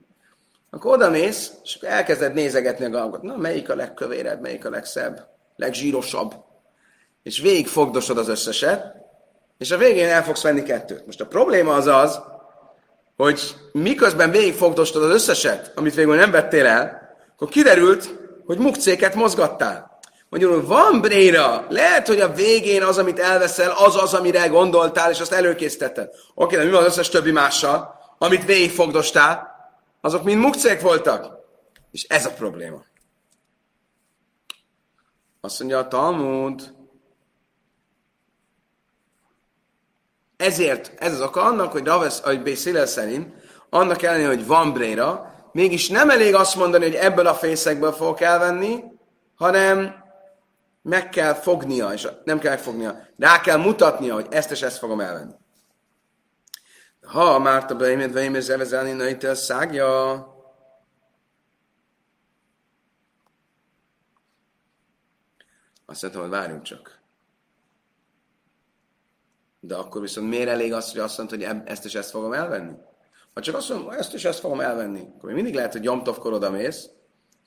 akkor oda mész, és akkor elkezded nézegetni a galambokat. Na, melyik a legkövérebb, melyik a legszebb, legzsírosabb? és végig fogdosod az összeset, és a végén el fogsz venni kettőt. Most a probléma az az, hogy miközben végigfogdostad az összeset, amit végül nem vettél el, akkor kiderült, hogy mukcéket mozgattál. Magyarul van bréra, lehet, hogy a végén az, amit elveszel, az az, amire gondoltál, és azt előkészítetted. Oké, de mi van az összes többi mással, amit végigfogdostál, azok mind mukcék voltak. És ez a probléma. Azt mondja a Talmud, ezért ez az oka annak, hogy Raves, vagy B. Széle szerint, annak ellenére, hogy van bréra, mégis nem elég azt mondani, hogy ebből a fészekből fogok elvenni, hanem meg kell fognia, és nem kell megfognia, rá kell mutatnia, hogy ezt és ezt fogom elvenni. Ha Márta beimét, beimét, zevezelni, na szágja, Azt mondtam, hogy várjunk csak. De akkor viszont miért elég az, hogy azt mondta, hogy ezt és ezt fogom elvenni? Ha csak azt mondom, ezt és ezt fogom elvenni, akkor mindig lehet, hogy Jomtovkor oda mész,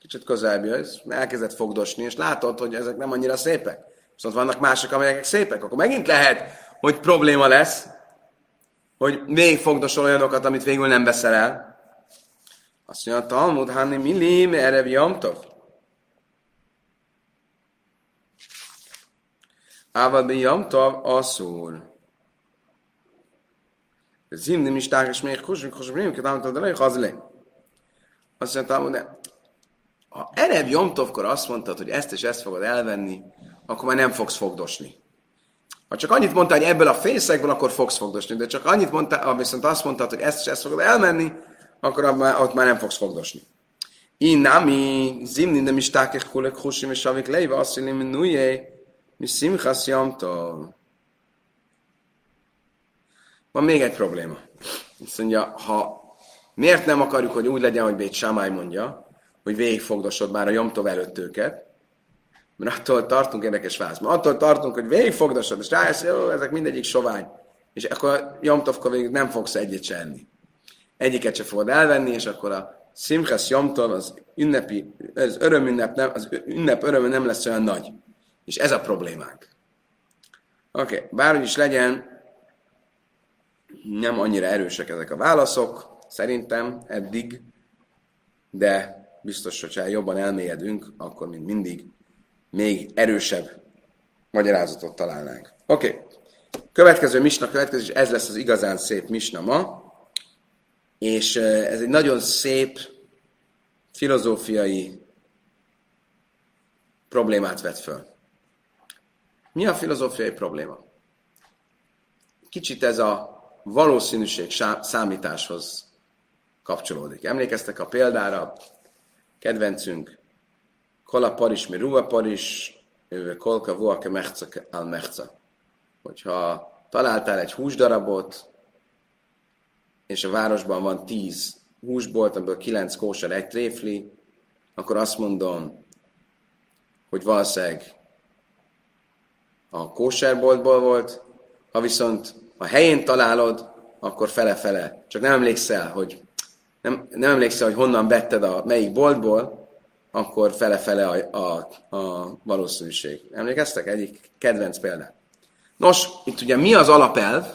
kicsit közelebb jössz, elkezdett fogdosni, és látod, hogy ezek nem annyira szépek. Viszont vannak mások, amelyek szépek. Akkor megint lehet, hogy probléma lesz, hogy még fogdosol olyanokat, amit végül nem veszel el. Azt mondja, Talmud, Hanni Milim, Erev Jomtov. Ával be Jomtov, Asszúr. Zim nem is tágas még kusmik, kusmik, tudod, hogy hazlé. Azt mondja, de ha Erev Jomtovkor azt mondtad, hogy ezt és ezt fogod elvenni, akkor már nem fogsz fogdosni. Ha csak annyit mondtál, hogy ebből a fészekből, akkor fogsz fogdosni, de csak annyit mondtál, viszont azt mondtad, hogy ezt és ezt fogod elmenni, akkor ott már nem fogsz fogdosni. Én nami zimni nem is tákek kulek husim és avik leiva azt mondja, nuje, mi szimchasz jamtól. Van még egy probléma. Azt mondja, ha miért nem akarjuk, hogy úgy legyen, hogy Bét Samály mondja, hogy végigfogdosod már a Jomtov előtt őket, mert attól tartunk érdekes válasz. Mert attól tartunk, hogy végigfogdosod, és rájössz, jó, ezek mindegyik sovány. És akkor Jomtovkor végig nem fogsz egyet se enni. Egyiket se fogod elvenni, és akkor a Simchas Jomtov, az ünnepi, az örömünnep nem, az ünnep öröme nem lesz olyan nagy. És ez a problémánk. Oké, okay. bárhogy is legyen, nem annyira erősek ezek a válaszok, szerintem eddig, de biztos, hogyha jobban elmélyedünk, akkor mint mindig még erősebb magyarázatot találnánk. Oké, okay. következő misna következő, és ez lesz az igazán szép misna ma, és ez egy nagyon szép filozófiai problémát vet föl. Mi a filozófiai probléma? Kicsit ez a valószínűség számításhoz kapcsolódik. Emlékeztek a példára, kedvencünk, kola paris mi ruva paris, kolka vuake mechca al mechca. Hogyha találtál egy húsdarabot, és a városban van tíz húsbolt, amiből kilenc kóser, egy tréfli, akkor azt mondom, hogy valószínűleg a kóserboltból volt, ha viszont a helyén találod, akkor fele-fele. Csak nem emlékszel, hogy nem, nem emlékszel, hogy honnan vetted a melyik boltból, akkor fele-fele a, a, a valószínűség. Emlékeztek? Egyik kedvenc példát. Nos, itt ugye mi az alapelv,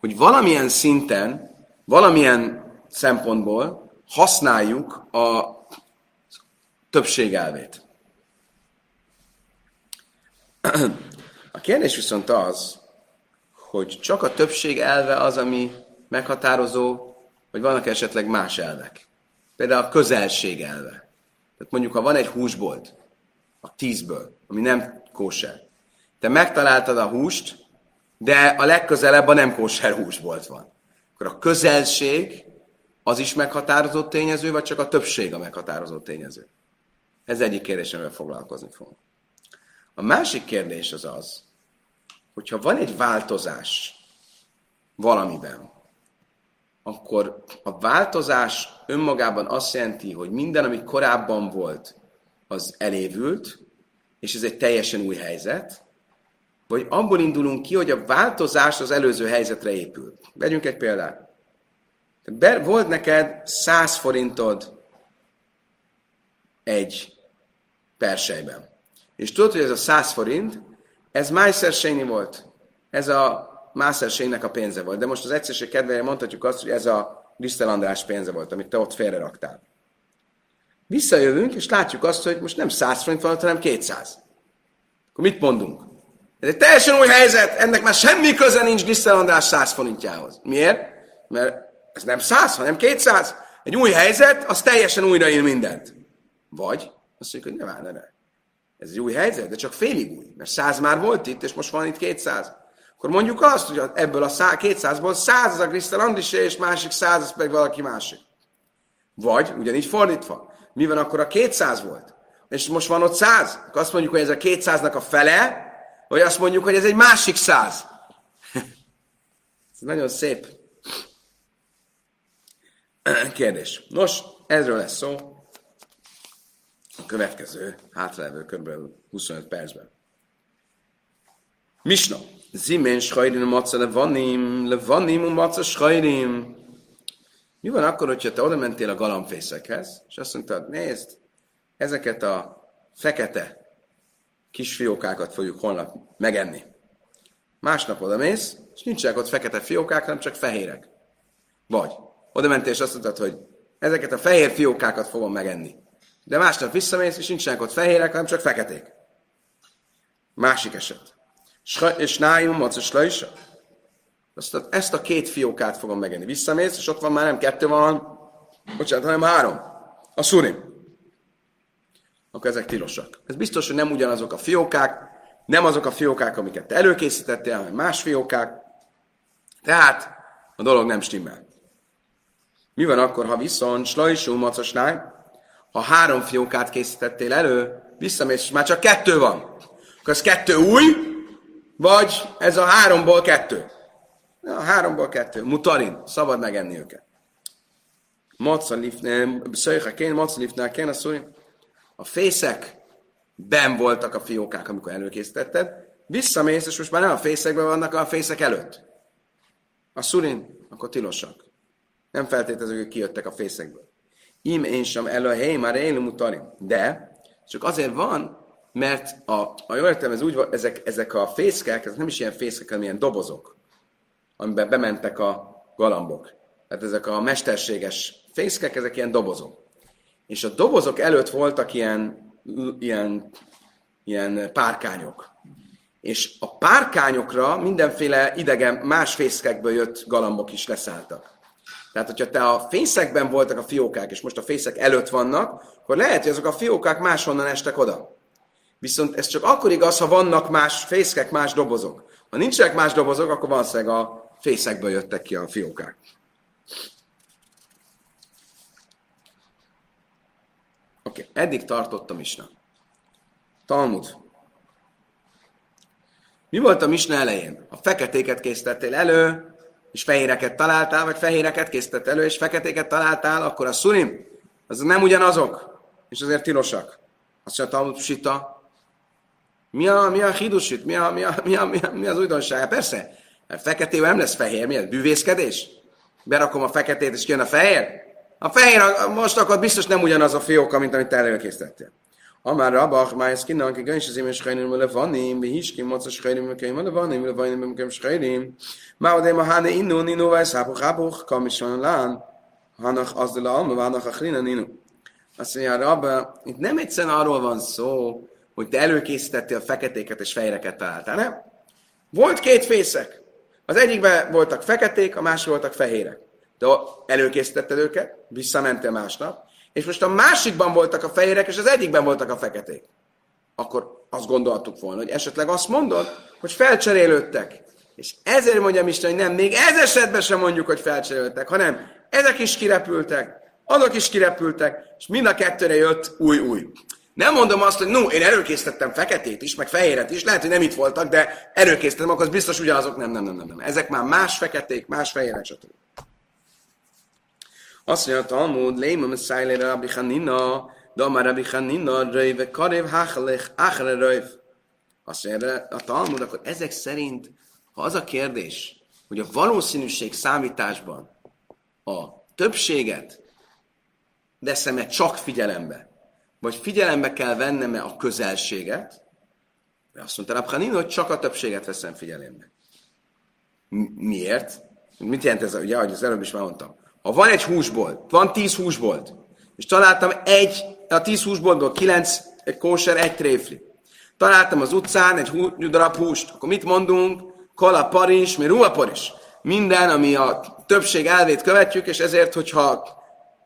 hogy valamilyen szinten, valamilyen szempontból használjuk a többség elvét. A kérdés viszont az, hogy csak a többség elve az, ami meghatározó, vagy vannak esetleg más elvek. Például a közelség elve. Tehát mondjuk, ha van egy húsbolt, a tízből, ami nem kóser, te megtaláltad a húst, de a legközelebb a nem kóser húsbolt van. Akkor a közelség az is meghatározott tényező, vagy csak a többség a meghatározott tényező? Ez egyik kérdés, amivel foglalkozni fogunk. A másik kérdés az az, hogyha van egy változás valamiben, akkor a változás önmagában azt jelenti, hogy minden, ami korábban volt, az elévült, és ez egy teljesen új helyzet, vagy abból indulunk ki, hogy a változás az előző helyzetre épül. Vegyünk egy példát. Be, volt neked 100 forintod egy persejben. És tudod, hogy ez a 100 forint, Ez Májszersényi volt. Ez a Mászersénynek a pénze volt. De most az egyszerűség kedvéért mondhatjuk azt, hogy ez a Lisztel András pénze volt, amit te ott félre raktál. Visszajövünk, és látjuk azt, hogy most nem 100 forint van, hanem 200. Akkor mit mondunk? Ez egy teljesen új helyzet, ennek már semmi köze nincs Lisztel András 100 forintjához. Miért? Mert ez nem 100, hanem 200. Egy új helyzet, az teljesen újraír mindent. Vagy azt mondjuk, hogy ne várj, ne, ne. Ez egy új helyzet, de csak félig új, mert 100 már volt itt, és most van itt 200. Akkor mondjuk azt, hogy ebből a 200-ból 100 az a Krisztel és másik 100 az pedig valaki másik. Vagy ugyanígy fordítva. Mi van akkor a 200 volt? És most van ott 100. Akkor azt mondjuk, hogy ez a 200-nak a fele, vagy azt mondjuk, hogy ez egy másik 100. ez nagyon szép kérdés. Nos, ezről lesz szó a következő, hátralévő kb. 25 percben. Misna. Zimen schajrin maca levanim, levanim maca schajrin. Mi van akkor, hogyha te oda mentél a galambfészekhez, és azt mondtad, nézd, ezeket a fekete kis fiókákat fogjuk holnap megenni. Másnap oda mész, és nincsenek ott fekete fiókák, hanem csak fehérek. Vagy oda mentél, és azt mondtad, hogy ezeket a fehér fiókákat fogom megenni. De másnap visszamész, és nincsenek ott fehérek, hanem csak feketék. Másik eset. És nájum macos is. Azt ezt a két fiókát fogom megenni. Visszamész, és ott van már nem kettő van, bocsánat, hanem három. A szurim. Akkor ezek tilosak. Ez biztos, hogy nem ugyanazok a fiókák, nem azok a fiókák, amiket te előkészítettél, hanem más fiókák. Tehát a dolog nem stimmel. Mi van akkor, ha viszont slajsú macosnál, ha három fiókát készítettél elő, visszamész, és már csak kettő van. Akkor ez kettő új, vagy ez a háromból kettő. A háromból kettő. Mutarin. Szabad megenni őket. A fészek ben voltak a fiókák, amikor előkészítetted. Visszamész, és most már nem a fészekben vannak, a fészek előtt. A szurin, akkor tilosak. Nem feltétlenül, hogy kijöttek a fészekből. Im én sem elő hely, már mutarim. De csak azért van, mert a, a jól értem, ez úgy van, ezek, ezek a fészkek, ez nem is ilyen fészkek, hanem ilyen dobozok, amiben bementek a galambok. Tehát ezek a mesterséges fészkek, ezek ilyen dobozok. És a dobozok előtt voltak ilyen, ilyen, ilyen párkányok. És a párkányokra mindenféle idegen, más fészkekből jött galambok is leszálltak. Tehát, hogyha te a fészekben voltak a fiókák, és most a fészek előtt vannak, akkor lehet, hogy azok a fiókák máshonnan estek oda. Viszont ez csak akkor igaz, ha vannak más fészkek, más dobozok. Ha nincsenek más dobozok, akkor valószínűleg a fészekből jöttek ki a fiókák. Oké, okay. eddig tartottam Misna. Talmud. Mi volt a Misna elején? A feketéket készítettél elő, és fehéreket találtál, vagy fehéreket készített elő, és feketéket találtál, akkor a szurim, az nem ugyanazok, és azért tilosak. Azt mondja, Talmud Sita, mi a, mi a hidusit? Mi, a, mi, a, mi, a, mi, a, mi az újdonság? Persze, feketével nem lesz fehér. Mi ez? Bűvészkedés? Berakom a feketét, és jön a fehér? A fehér most akkor biztos nem ugyanaz a fióka, mint amit előkészítettél. Amár rabach, máj ez kinnak, hogy göncs az imen schajnim, vele vanim, mi hiskim, moca schajnim, mi vele vanim, vele vanim, mi kem schajnim. Má odé ma hane innu, ninu, vagy szápuch, hápuch, kamisson lán, hanach az de la alma, vannak a chlina, ninu. Azt mondja, Rabba, itt nem egyszerűen arról van szó, hogy te előkészítettél feketéket és fejreket találtál, nem? Volt két fészek. Az egyikben voltak feketék, a másik voltak fehérek. De előkészítetted őket, visszamentél másnap, és most a másikban voltak a fehérek, és az egyikben voltak a feketék. Akkor azt gondoltuk volna, hogy esetleg azt mondod, hogy felcserélődtek. És ezért mondjam Isten, hogy nem, még ez esetben sem mondjuk, hogy felcserélődtek, hanem ezek is kirepültek, azok is kirepültek, és mind a kettőre jött új-új. Nem mondom azt, hogy no, én előkészítettem feketét is, meg fehéret is, lehet, hogy nem itt voltak, de előkészítettem, akkor az biztos ugyanazok. Nem, nem, nem, nem, nem. Ezek már más feketék, más fehérek, stb. Azt mondja Talmud, Léma Messiah Rabbi Hanina, Dama Rabbi Hanina, Röjve Karev Hachalech, Achre Röjv. Azt mondja a Talmud, akkor ezek szerint, ha az a kérdés, hogy a valószínűség számításban a többséget veszem-e csak figyelembe, vagy figyelembe kell vennem-e a közelséget, De azt mondta Rabchanin, hogy csak a többséget veszem figyelembe. Miért? Mit jelent ez? Ugye, ahogy az előbb is már mondtam. Ha van egy húsbolt, van tíz húsbolt, és találtam egy, a tíz húsboltból kilenc egy kóser, egy tréfli. Találtam az utcán egy hú, darab húst, akkor mit mondunk? Kala paris, mi ruha paris. Minden, ami a többség elvét követjük, és ezért, hogyha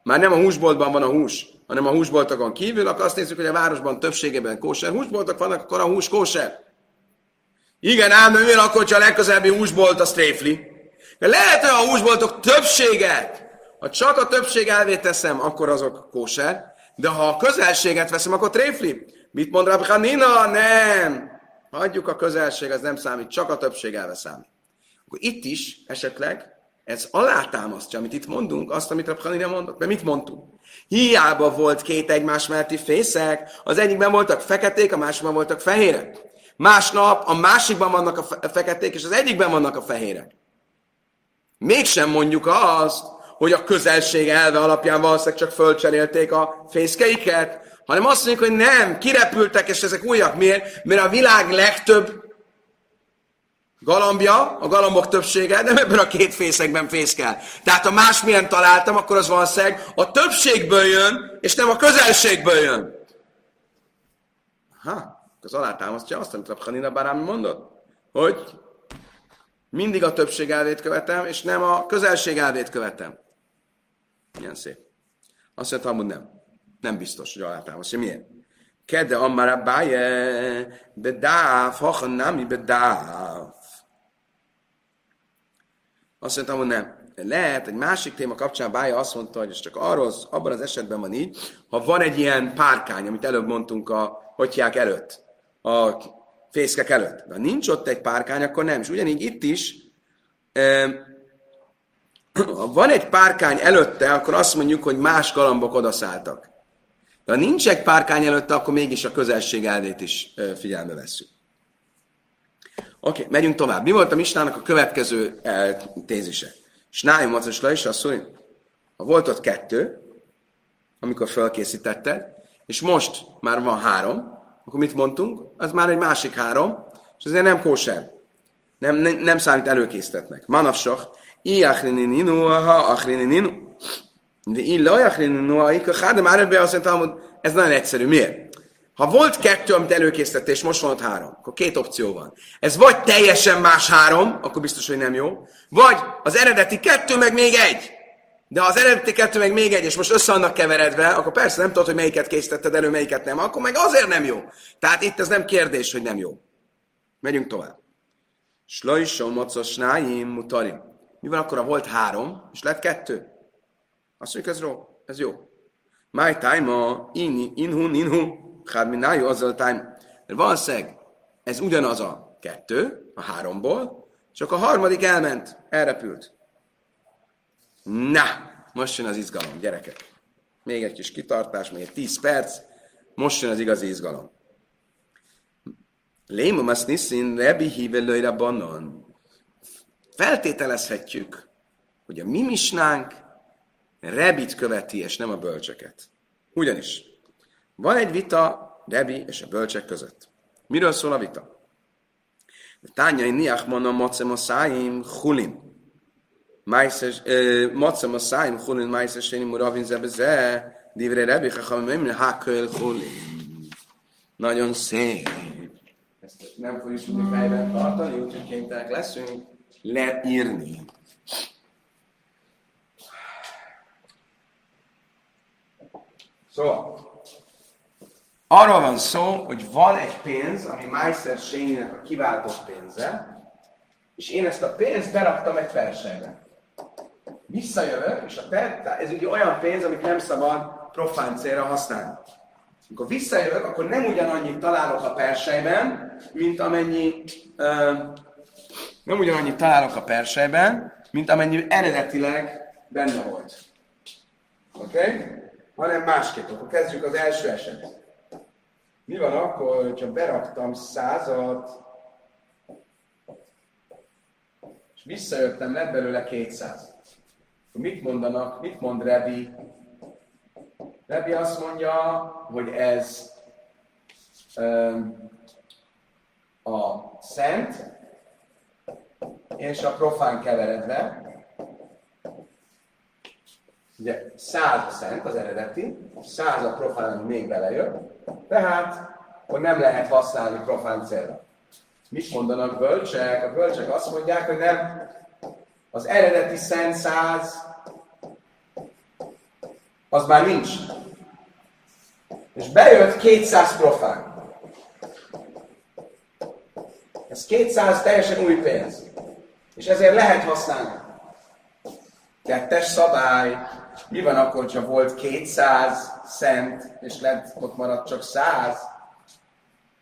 már nem a húsboltban van a hús, hanem a húsboltokon kívül, akkor azt nézzük, hogy a városban többségében kóser húsboltok vannak, akkor a hús kóser. Igen, ám, de miért akkor, ha a legközelebbi húsbolt a tréfli? De lehet, hogy a húsboltok többséget, ha csak a többség elvét teszem, akkor azok kóser, de ha a közelséget veszem, akkor tréfli. Mit mond Rabbi Hanina? Nem! Hagyjuk a közelség, az nem számít, csak a többség elve számít. Akkor itt is esetleg ez alátámasztja, amit itt mondunk, azt, amit Rabbi Hanina mondott. De mit mondtunk? Hiába volt két egymás melletti fészek, az egyikben voltak feketék, a másikban voltak fehérek. Másnap a másikban vannak a feketék, és az egyikben vannak a fehérek. Mégsem mondjuk azt, hogy a közelség elve alapján valószínűleg csak fölcserélték a fészkeiket, hanem azt mondjuk, hogy nem, kirepültek, és ezek újak. Miért? Mert a világ legtöbb galambja, a galambok többsége nem ebben a két fészekben fészkel. Tehát ha másmilyen találtam, akkor az valószínűleg a többségből jön, és nem a közelségből jön. Ha, az alátámasztja azt, amit a Hanina Barám mondott, hogy mindig a többség elvét követem, és nem a közelség elvét követem. Milyen szép. Azt mondta, hogy nem. Nem biztos, hogy alátámasztja. Miért? Kede amara báje, bedáv, hacha nami bedáv. Azt mondtam, hogy nem. Lehet, egy másik téma kapcsán Bája azt mondta, hogy ez csak arról, abban az esetben van így, ha van egy ilyen párkány, amit előbb mondtunk a hotyák előtt, a fészkek előtt. De ha nincs ott egy párkány, akkor nem. És ugyanígy itt is, ha van egy párkány előtte, akkor azt mondjuk, hogy más galambok odaszálltak. De ha nincs egy párkány előtte, akkor mégis a közelség elvét is figyelme vesszük. Oké, okay, megyünk tovább. Mi volt a Misnának a következő tézise? Snájum macos le is, azt ha volt ott kettő, amikor felkészítetted, és most már van három, akkor mit mondtunk? Az már egy másik három, és azért nem kóser. Nem, nem, nem számít előkészítetnek. Manafsach, i achrini ninu, ha achrini ninu. De i laj achrini ninu, ha azt mondtam, hogy ez nagyon egyszerű. Miért? Ha volt kettő, amit előkészített, és most van három, akkor két opció van. Ez vagy teljesen más három, akkor biztos, hogy nem jó, vagy az eredeti kettő, meg még egy. De ha az eredeti kettő, meg még egy, és most össze annak keveredve, akkor persze nem tudod, hogy melyiket készítetted elő, melyiket nem, akkor meg azért nem jó. Tehát itt ez nem kérdés, hogy nem jó. Megyünk tovább. Slajsom, mocos, náim, mutarim. Mi van akkor, ha volt három, és lett kettő? Azt mondjuk, ez jó. Ez jó. My time, in, inhu, inhu. Hárminájú azzal time. Mert valószínűleg ez ugyanaz a kettő, a háromból, csak a harmadik elment, elrepült. Na, most jön az izgalom, gyerekek. Még egy kis kitartás, még egy 10 perc, most jön az igazi izgalom. Lémum azt niszin, rebi hívelőre bannon. Feltételezhetjük, hogy a mi misnánk rebit követi, és nem a bölcseket. Ugyanis van egy vita Rebi és a bölcsek között. Miről szól a vita? Tányai niach monom mocem a száim hulin. Mocem a száim hulin májszes én muravin zebeze. Divre Rebi, ha nem haköl hulin. Nagyon szép. Nem fogjuk tudni fejben tartani, úgyhogy kénytelenek leszünk leírni. Szóval, Arról van szó, hogy van egy pénz, ami Meister Sényinek a kiváltott pénze, és én ezt a pénzt beraktam egy persejbe. Visszajövök, és a per, ez egy olyan pénz, amit nem szabad profán célra használni. Amikor visszajövök, akkor nem ugyanannyit találok a persejben, mint amennyi uh, nem ugyanannyit találok a persejben, mint amennyi eredetileg benne volt. Oké? Okay? Hanem másképp. Akkor kezdjük az első esetet. Mi van akkor, hogyha beraktam százat, és visszajöttem, lett belőle 200. Mit mondanak, mit mond Rebi? Rebi azt mondja, hogy ez um, a szent és a profán keveredve. Ugye száz a szent az eredeti, száz a profán még belejön, tehát, hogy nem lehet használni profán célra. Mit mondanak bölcsek? A bölcsek azt mondják, hogy nem. Az eredeti szent száz az már nincs. És bejött 200 profán. Ez 200 teljesen új pénz. És ezért lehet használni. Kettes szabály. Mi van akkor, ha volt 200 szent, és lett, ott maradt csak 100?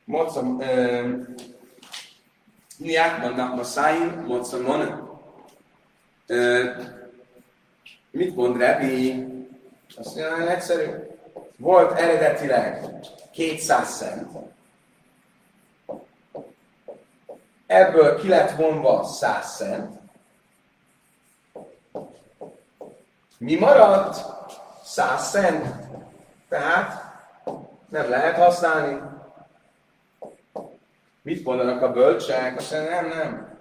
Mocom, Niákban Maszáim, Mocom, Mona. Mit mond Rebi? Azt mondja, nagyon egyszerű. Volt eredetileg 200 szent. Ebből ki lett vonva 100 szent. Mi maradt? 100 szent. Tehát nem lehet használni. Mit mondanak a bölcsek? Azt mondja, nem, nem.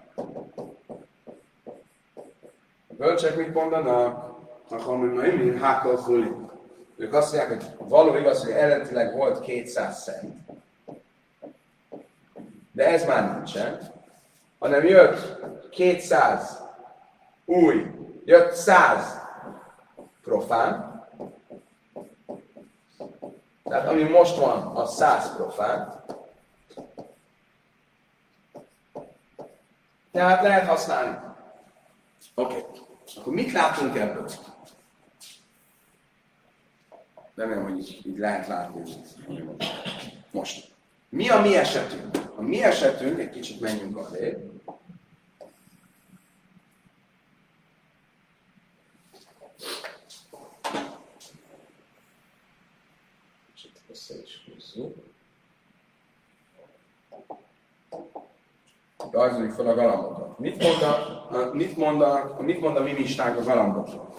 A bölcsek mit mondanak? akkor mondjuk, hogy hákkal huli. Ők azt mondják, hogy való igaz, hogy eredetileg volt 200 szent, de ez már nincsen, hanem jött 200 új, jött 100 profán, tehát ami most van, az 100 profán, tehát lehet használni. Oké. Okay. Akkor mit látunk ebből? Remélem, hogy így, így lehet látni. Most. Mi a mi esetünk? A mi esetünk, egy kicsit menjünk arrébb. Kicsit össze húzzuk. Rajzoljuk fel a galambokat. Mit mond a, mit mond a, mit mond a mi mistánk a galambokról?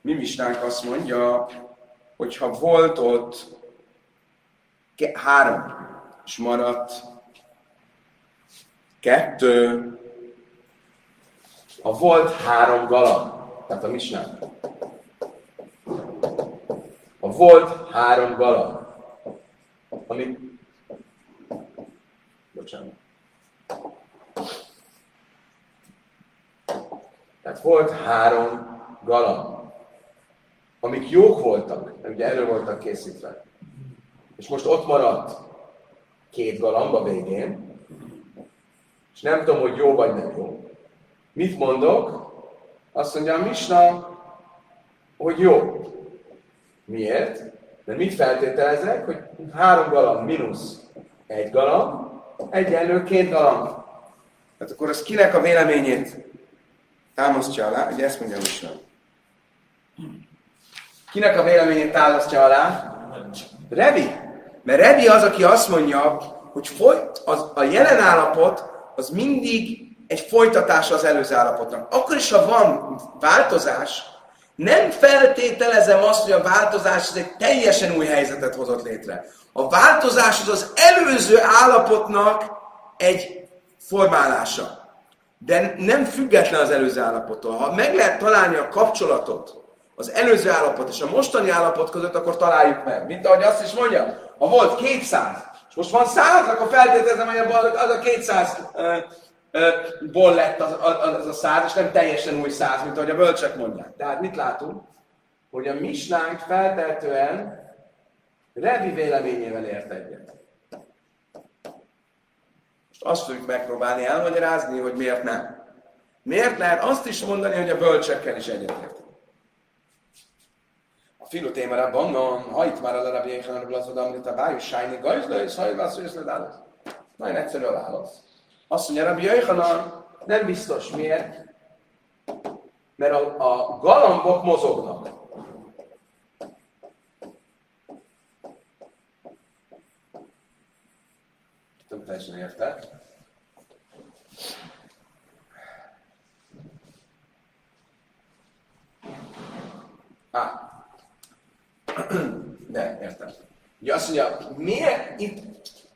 Mi mistánk azt mondja, hogyha volt ott három, és maradt kettő, ha volt három galamb, tehát a misnán, ha volt három galamb, ami, bocsánat, tehát volt három galamb, amik jók voltak, ugye elő voltak készítve, és most ott maradt két galamb a végén, és nem tudom, hogy jó vagy nem jó. Mit mondok? Azt mondja a Misna, hogy jó. Miért? De mit feltételezek? Hogy három galamb mínusz egy galamb, egyenlő két galamb. Tehát akkor az kinek a véleményét támasztja alá? Ugye ezt mondja Misna. Kinek a véleményét tálasztja alá? Rebi. Mert Rebi az, aki azt mondja, hogy folyt, az, a jelen állapot az mindig egy folytatása az előző állapotnak. Akkor is, ha van változás, nem feltételezem azt, hogy a változás az egy teljesen új helyzetet hozott létre. A változás az az előző állapotnak egy formálása. De nem független az előző állapottól. Ha meg lehet találni a kapcsolatot az előző állapot és a mostani állapot között, akkor találjuk meg. Mint ahogy azt is mondja, ha volt 200, és most van 100, akkor feltételezem, hogy az a 200 ból lett az, az, a száz, és nem teljesen új száz, mint ahogy a bölcsek mondják. Tehát mit látunk? Hogy a misnánk feltehetően Revi véleményével ért egyet. Most azt fogjuk megpróbálni elmagyarázni, hogy miért nem. Miért lehet azt is mondani, hogy a bölcsekkel is egyetért? A filu témára bannon, ha itt már a lerabjékhanar blatod, amit a bájú sájni gajzlő, és hajvász, és ledálod. Nagyon egyszerű a válasz. Azt mondja, Rabbi Yechanan nem biztos. Miért? Mert a, a galambok mozognak. Nem teljesen érted. Ah, de, értem. Ugye azt mondja, miért itt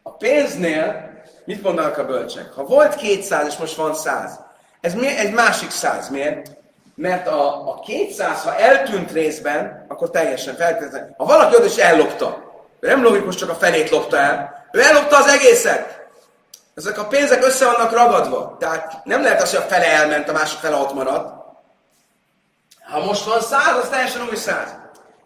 a pénznél mit mondanak a bölcsek? Ha volt 200 és most van 100, ez mi, egy másik 100. Miért? Mert a, a 200, ha eltűnt részben, akkor teljesen feltétlenül. Ha valaki oda is ellopta, ő nem logikus, csak a felét lopta el, ő ellopta az egészet. Ezek a pénzek össze vannak ragadva. Tehát nem lehet az, hogy a fele elment, a másik fele ott maradt. Ha most van száz, az teljesen új száz.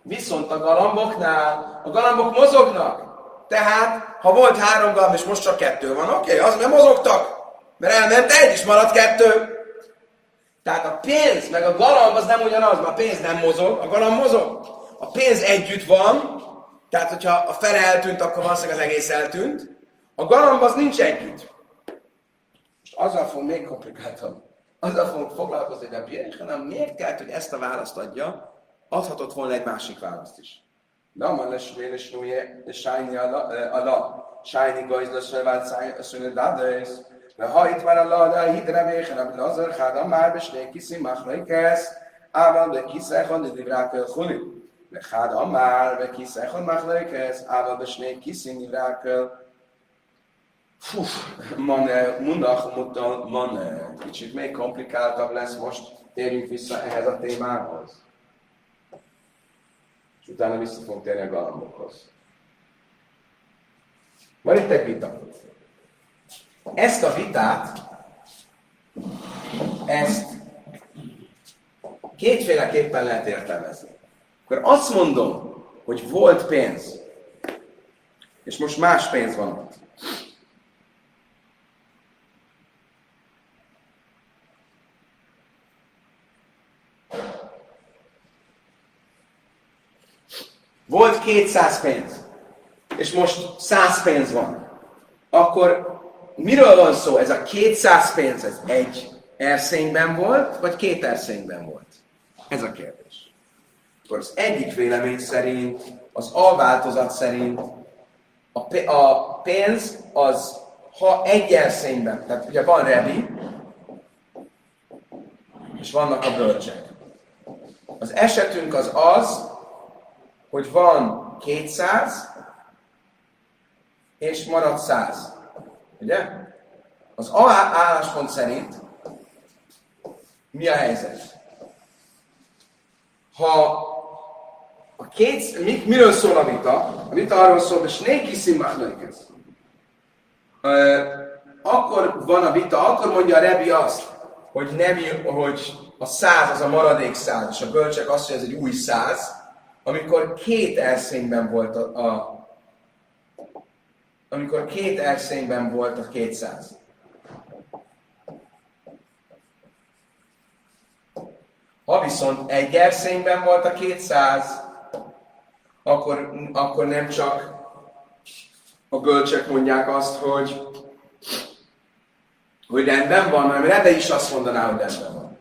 Viszont a galamboknál, a galambok mozognak. Tehát, ha volt három galamb, és most csak kettő van, oké, okay, az nem mozogtak. Mert elment egy, és maradt kettő. Tehát a pénz meg a galamb az nem ugyanaz, mert a pénz nem mozog, a galamb mozog. A pénz együtt van, tehát hogyha a fele eltűnt, akkor valószínűleg az egész eltűnt. A galamb az nincs együtt. Most azzal fog még komplikáltabb. Azzal fogunk foglalkozni, hogy a Bierik, hanem miért kell, hogy ezt a választ adja, adhatott volna egy másik választ is. De man lesz véles nője, sájni ala, sájni gajzlas revált szűnő dádász, de ha itt van a lada, hidre véchen, abban azért hádam már besnék kiszi machlaikesz, ával de kiszechon, de divrák el huli. De hádam már, be kiszechon machlaikesz, ával besnék kiszi divrák el Fú, man, mondach, man, kicsit még komplikáltabb lesz most, térjünk vissza ehhez a témához. És utána vissza fogunk térni a galambokhoz. Van itt egy vita. Ezt a vitát, ezt kétféleképpen lehet értelmezni. Akkor azt mondom, hogy volt pénz, és most más pénz van ott. Volt 200 pénz, és most 100 pénz van. Akkor miről van szó? Ez a 200 pénz, ez egy erszényben volt, vagy két erszényben volt? Ez a kérdés. Akkor az egyik vélemény szerint, az alváltozat szerint a pénz az, ha egy erszényben, tehát ugye van rebi, és vannak a bölcsek. Az esetünk az az, hogy van 200, és marad 100. Ugye? Az álláspont szerint mi a helyzet? Ha a két, mit, miről szól a vita? A vita arról szól, hogy snéki szimbáhnőkez. Akkor van a vita, akkor mondja a Rebi azt, hogy, nem, hogy a száz az a maradék száz, és a bölcsek azt, hogy ez egy új száz, amikor két erszényben volt a, a amikor két erszényben volt a 200. Ha viszont egy erszényben volt a 200, akkor, akkor nem csak a gölcsek mondják azt, hogy, hogy rendben van, hanem Rebe is azt mondaná, hogy rendben van.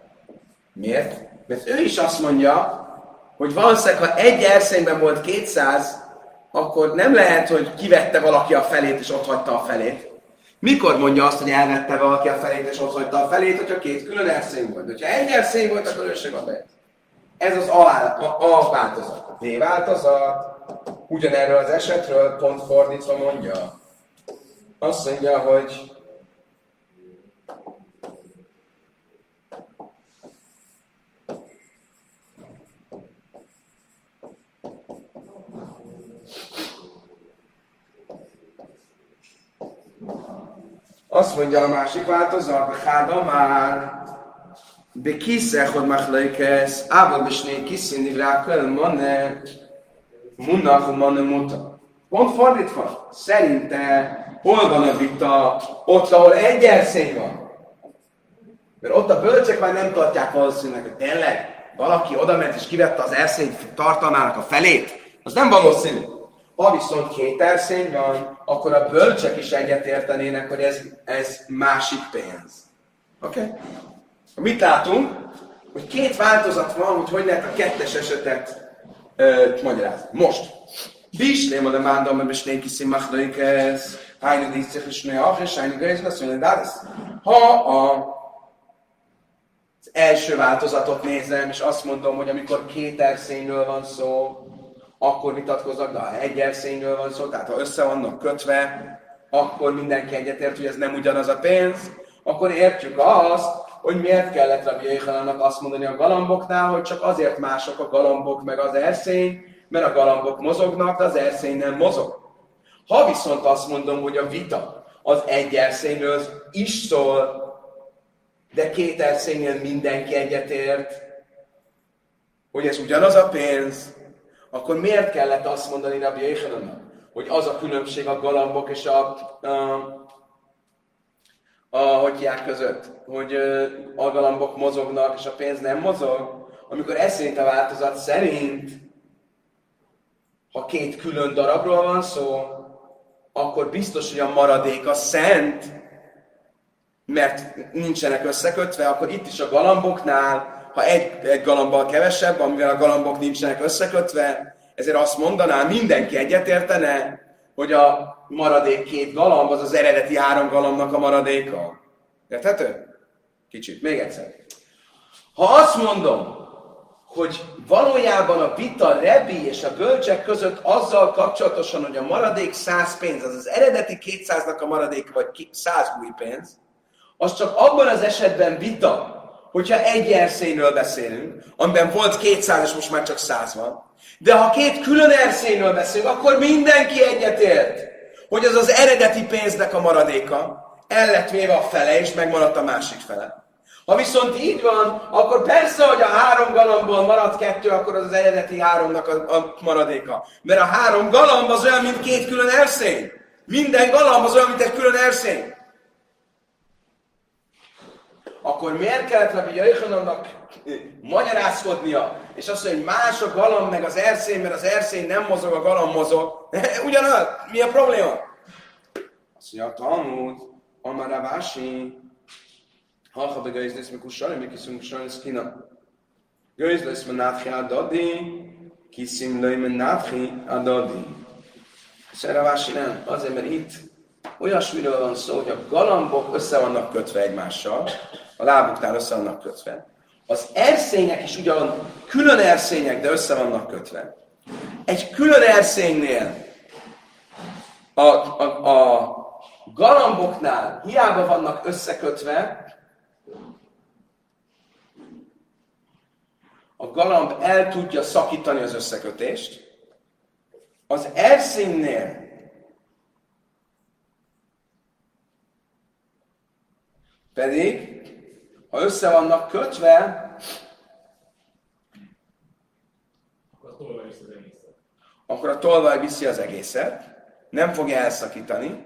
Miért? Mert ő is azt mondja, hogy valószínűleg, ha egy erszényben volt 200, akkor nem lehet, hogy kivette valaki a felét, és ott hagyta a felét. Mikor mondja azt, hogy elvette valaki a felét, és ott hagyta a felét, hogyha két külön erszény volt? Ha egy erszény volt, akkor ő se Ez az A, a, a változat. A B változat ugyanerről az esetről pont fordítva mondja. Azt mondja, hogy Azt mondja a másik változat, Háda már, de kiszechod machlaikesz, ába besné kiszini rákel, manne, munnak, manne muta. Pont fordítva, szerinte hol van a vita? Ott, ahol egy erszény van. Mert ott a bölcsek már nem tartják valószínűleg, hogy tényleg valaki oda ment és kivette az erszény tartalmának a felét. Az nem valószínű. Ha viszont két erszény van, akkor a bölcsek is egyetértenének, hogy ez, ez másik pénz. Oké? Okay? Mit látunk? Hogy két változat van, hogy hogy lehet a kettes esetet ö, magyarázni. Most. Bislém a mándom, mert besnék kiszim machdaik ez, hányod díszek és nő ah, és hányod gőz lesz, hogy Ha a az első változatot nézem, és azt mondom, hogy amikor két erszényről van szó, akkor vitatkoznak, de ha egy erszényről van szó, tehát ha össze vannak kötve, akkor mindenki egyetért, hogy ez nem ugyanaz a pénz, akkor értjük azt, hogy miért kellett Rabbi Jéhanának azt mondani a galamboknál, hogy csak azért mások a galambok meg az erszény, mert a galambok mozognak, de az erszény nem mozog. Ha viszont azt mondom, hogy a vita az egy erszényről is szól, de két erszénynél mindenki egyetért, hogy ez ugyanaz a pénz, akkor miért kellett azt mondani Rabbi Jéhanannak, hogy az a különbség a galambok és a, a, a hogy között, hogy a galambok mozognak és a pénz nem mozog, amikor ez szerint a változat szerint, ha két külön darabról van szó, akkor biztos, hogy a maradék a szent, mert nincsenek összekötve, akkor itt is a galamboknál, ha egy, egy galambbal kevesebb, amivel a galambok nincsenek összekötve, ezért azt mondaná, mindenki egyetértene, hogy a maradék két galamb az az eredeti három galambnak a maradéka. Érthető? Kicsit, még egyszer. Ha azt mondom, hogy valójában a vita Rebi és a bölcsek között azzal kapcsolatosan, hogy a maradék 100 pénz, az az eredeti 200-nak a maradék, vagy 100 új pénz, az csak abban az esetben vita, hogyha egy erszényről beszélünk, amiben volt 200 és most már csak 100 van, de ha két külön erszényről beszélünk, akkor mindenki egyetért, hogy az az eredeti pénznek a maradéka, el lett véve a fele, és megmaradt a másik fele. Ha viszont így van, akkor persze, hogy a három galambból marad kettő, akkor az az eredeti háromnak a, a maradéka. Mert a három galamb az olyan, mint két külön erszény. Minden galamb az olyan, mint egy külön erszény. Akkor miért kellett Rabbi Jöjjönannak magyarázkodnia, és azt mondja, hogy más a galamb meg az erszény, mert az erszény nem mozog, a galamb mozog. Ugyanaz, mi a probléma? Azt mondja, a Talmud, Amar Ravási, Hacha be gőz lesz, mikor sarj, mi kiszünk sarj, szkina. Gőz lesz, men nátchi adadi, kiszim löj, men nátchi adadi. Szerevási nem, azért, mert itt olyasmiről van szó, hogy a galambok össze vannak kötve egymással, a lábuknál össze vannak kötve. Az erszények is ugyan külön erszények, de össze vannak kötve. Egy külön erszénynél a, a, a galamboknál hiába vannak összekötve, a galamb el tudja szakítani az összekötést, az erszénynél pedig, ha össze vannak kötve, akkor a tolvaj viszi az egészet, nem fogja elszakítani,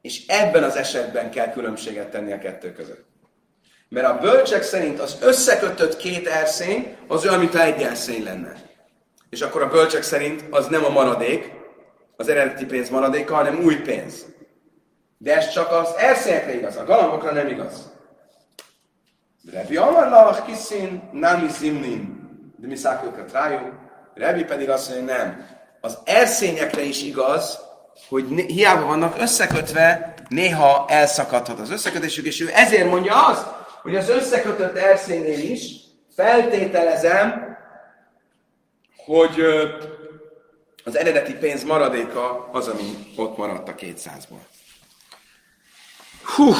és ebben az esetben kell különbséget tenni a kettő között. Mert a bölcsek szerint az összekötött két erszény az olyan, mintha egy erszény lenne. És akkor a bölcsek szerint az nem a maradék, az eredeti pénz maradéka, hanem új pénz. De ez csak az erszényekre igaz, a galambokra nem igaz. Rebi Amarlach kiszin, nami zimnin, de mi szákőket rájuk. Rebi pedig azt mondja, nem. Az erszényekre is igaz, hogy hiába vannak összekötve, néha elszakadhat az összekötésük, és ő ezért mondja azt, hogy az összekötött erszénynél is feltételezem, hogy az eredeti pénz maradéka az, ami ott maradt a 200-ból. Hú!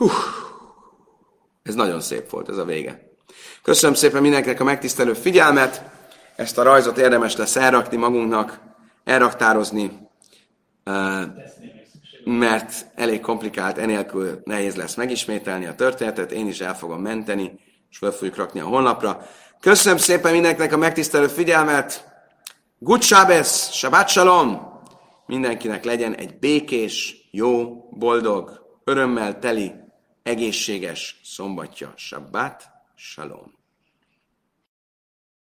Hú! Ez nagyon szép volt, ez a vége. Köszönöm szépen mindenkinek a megtisztelő figyelmet. Ezt a rajzot érdemes lesz elrakni magunknak, elraktározni, mert elég komplikált, enélkül nehéz lesz megismételni a történetet, én is el fogom menteni, és fel fogjuk rakni a honlapra. Köszönöm szépen mindenkinek a megtisztelő figyelmet. Good Shabbos, Shabbat Shalom! Mindenkinek legyen egy békés, jó, boldog, örömmel teli, egészséges szombatja. Shabbat Shalom!